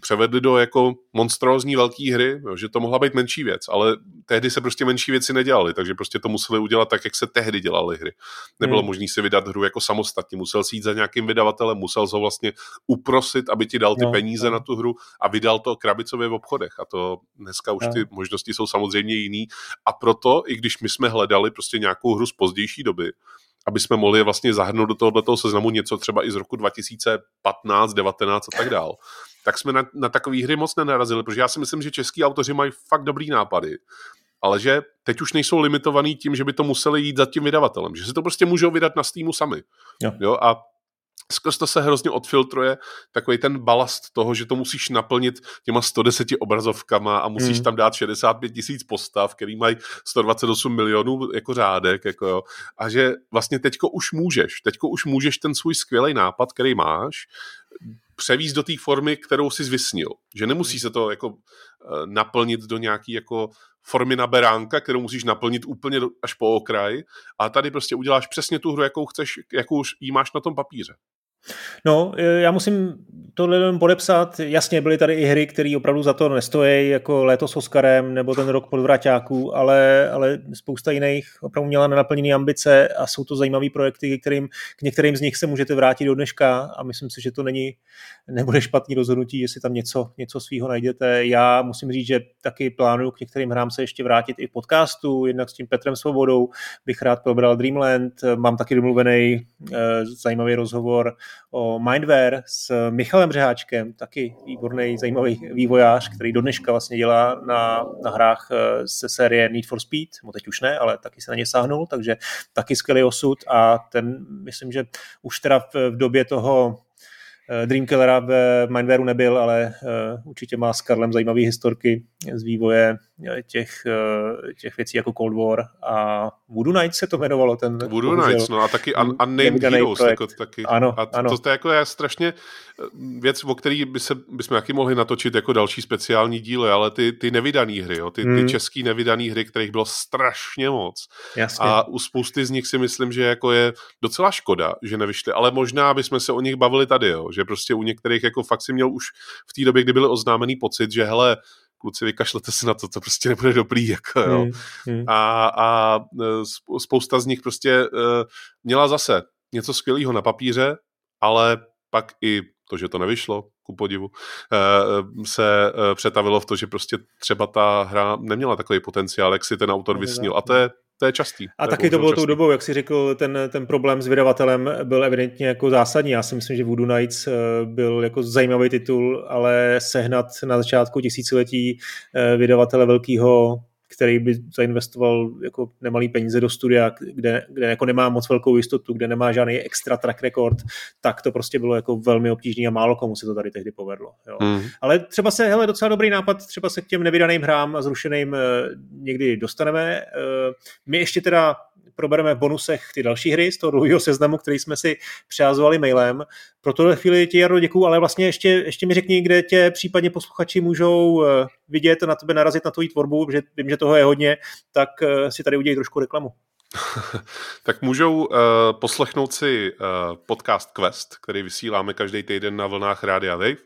převedli do jako monstrózní velké hry, jo, že to mohla být menší věc, ale tehdy se prostě menší věci nedělaly, takže prostě to museli udělat tak, jak se tehdy dělaly hry. Nebylo hmm. možné si vydat hru jako samostatně, musel si jít za nějakým vydavatelem, musel ho vlastně uprosit, aby ti dal ty no, peníze no. na tu hru a vydal to krabicově v obchodech a to dneska už no. ty možnosti jsou samozřejmě jiný a proto, i když my jsme hledali prostě nějakou hru z pozdější doby, aby jsme mohli vlastně zahrnout do tohoto seznamu něco třeba i z roku 2015, 19 a tak dál, tak jsme na, na takové hry moc nenarazili, protože já si myslím, že český autoři mají fakt dobrý nápady, ale že teď už nejsou limitovaný tím, že by to museli jít za tím vydavatelem, že si to prostě můžou vydat na Steamu sami. Jo. Jo? A skrz to se hrozně odfiltruje takový ten balast toho, že to musíš naplnit těma 110 obrazovkama a musíš hmm. tam dát 65 tisíc postav, který mají 128 milionů jako řádek, jako jo. a že vlastně teďko už můžeš, teďko už můžeš ten svůj skvělý nápad, který máš, převíst do té formy, kterou si zvysnil. Že nemusí se to jako eh, naplnit do nějaký jako formy na beránka, kterou musíš naplnit úplně až po okraj a tady prostě uděláš přesně tu hru, jakou chceš, jakou už jí máš na tom papíře.
No, e, já musím tohle jenom podepsat. Jasně, byly tady i hry, které opravdu za to nestojí, jako Léto s Oscarem nebo ten rok podvraťáků, ale, ale spousta jiných opravdu měla nenaplněné ambice a jsou to zajímavé projekty, kterým, k některým z nich se můžete vrátit do dneška a myslím si, že to není, nebude špatný rozhodnutí, jestli tam něco, něco svýho najdete. Já musím říct, že taky plánuju k některým hrám se ještě vrátit i v podcastu, jednak s tím Petrem Svobodou bych rád probral Dreamland, mám taky domluvený eh, zajímavý rozhovor o Mindware s Michalem Řeháčkem, taky výborný, zajímavý vývojář, který do dneška vlastně dělá na, na hrách se série Need for Speed, no teď už ne, ale taky se na ně sáhnul, takže taky skvělý osud. A ten, myslím, že už teda v, v době toho Eh, Dreamkillera v Mindwareu nebyl, ale eh, určitě má s Karlem zajímavé historky z vývoje eh, těch, těch věcí jako Cold War a Voodoo Knights se to jmenovalo. Ten,
Voodoo Knights, no a taky un, Unnamed Heroes. Jako taky.
Ano,
a to,
ano.
to, to, je jako je strašně věc, o který by se, bychom taky mohli natočit jako další speciální díly, ale ty, ty nevydané hry, jo, ty, hmm. ty český nevydané hry, kterých bylo strašně moc.
Jasně.
A u spousty z nich si myslím, že jako je docela škoda, že nevyšly, ale možná bychom se o nich bavili tady, jo, že prostě u některých jako fakt si měl už v té době, kdy byly oznámený pocit, že hele, kluci, vykašlete se na to, to prostě nebude dobrý, jako, jo. Hmm, hmm. A, a e, spousta z nich prostě uh, měla zase něco skvělého na papíře, ale pak i to, že to nevyšlo, ku podivu, uh, se přetavilo v to, že prostě třeba ta hra neměla takový potenciál, jak si ten autor vysnil. A to je, to je častý.
A to taky to bylo častý. tou dobou, jak si řekl, ten, ten problém s vydavatelem byl evidentně jako zásadní. Já si myslím, že Voodoo Nights eh, byl jako zajímavý titul, ale sehnat na začátku tisíciletí eh, vydavatele velkého který by zainvestoval jako nemalý peníze do studia, kde, kde jako nemá moc velkou jistotu, kde nemá žádný extra track record, tak to prostě bylo jako velmi obtížné a málo komu se to tady tehdy povedlo. Jo. Mm. Ale třeba se, hele, docela dobrý nápad, třeba se k těm nevydaným hrám a zrušeným eh, někdy dostaneme. Eh, my ještě teda probereme v bonusech ty další hry z toho dlouhého seznamu, který jsme si přihazovali mailem. Pro tuhle chvíli ti, Jaro, děkuju, ale vlastně ještě, ještě mi řekni, kde tě případně posluchači můžou eh, vidět, na tebe narazit na tvoji tvorbu, že vím, že toho je hodně, tak eh, si tady udělej trošku reklamu.
tak můžou uh, poslechnout si uh, podcast Quest, který vysíláme každý týden na vlnách Rádia Wave.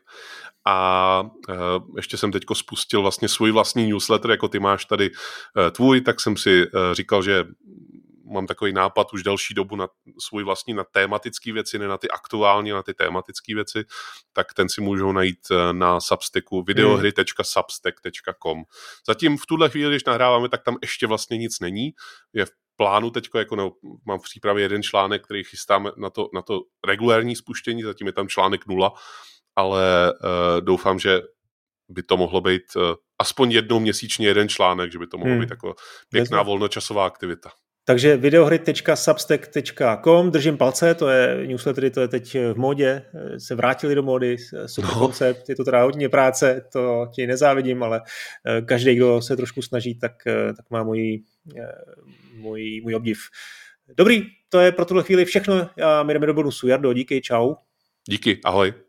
A uh, ještě jsem teďko spustil vlastně svůj vlastní newsletter, jako ty máš tady uh, tvůj, tak jsem si uh, říkal, že mám takový nápad už další dobu na svůj vlastní, na tématické věci, ne na ty aktuální, na ty tématické věci, tak ten si můžou najít eh, na Substacku videohry.substack.com. Zatím v tuhle chvíli, když nahráváme, tak tam ještě vlastně nic není. Je v plánu teď, jako no, mám v přípravě jeden článek, který chystáme na to, na to regulární spuštění, zatím je tam článek nula, ale uh, doufám, že by to mohlo být uh, aspoň jednou měsíčně jeden článek, že by to mohlo hmm. být jako pěkná volnočasová aktivita.
Takže videohry.substack.com, držím palce, to je newslettery, to je teď v módě, se vrátili do módy, super no. koncept, je to teda hodně práce, to ti nezávidím, ale eh, každý, kdo se trošku snaží, tak, eh, tak má můj, eh, můj, můj obdiv. Dobrý, to je pro tuhle chvíli všechno a my jdeme do bonusu. Jardo, díky, čau.
Díky, ahoj.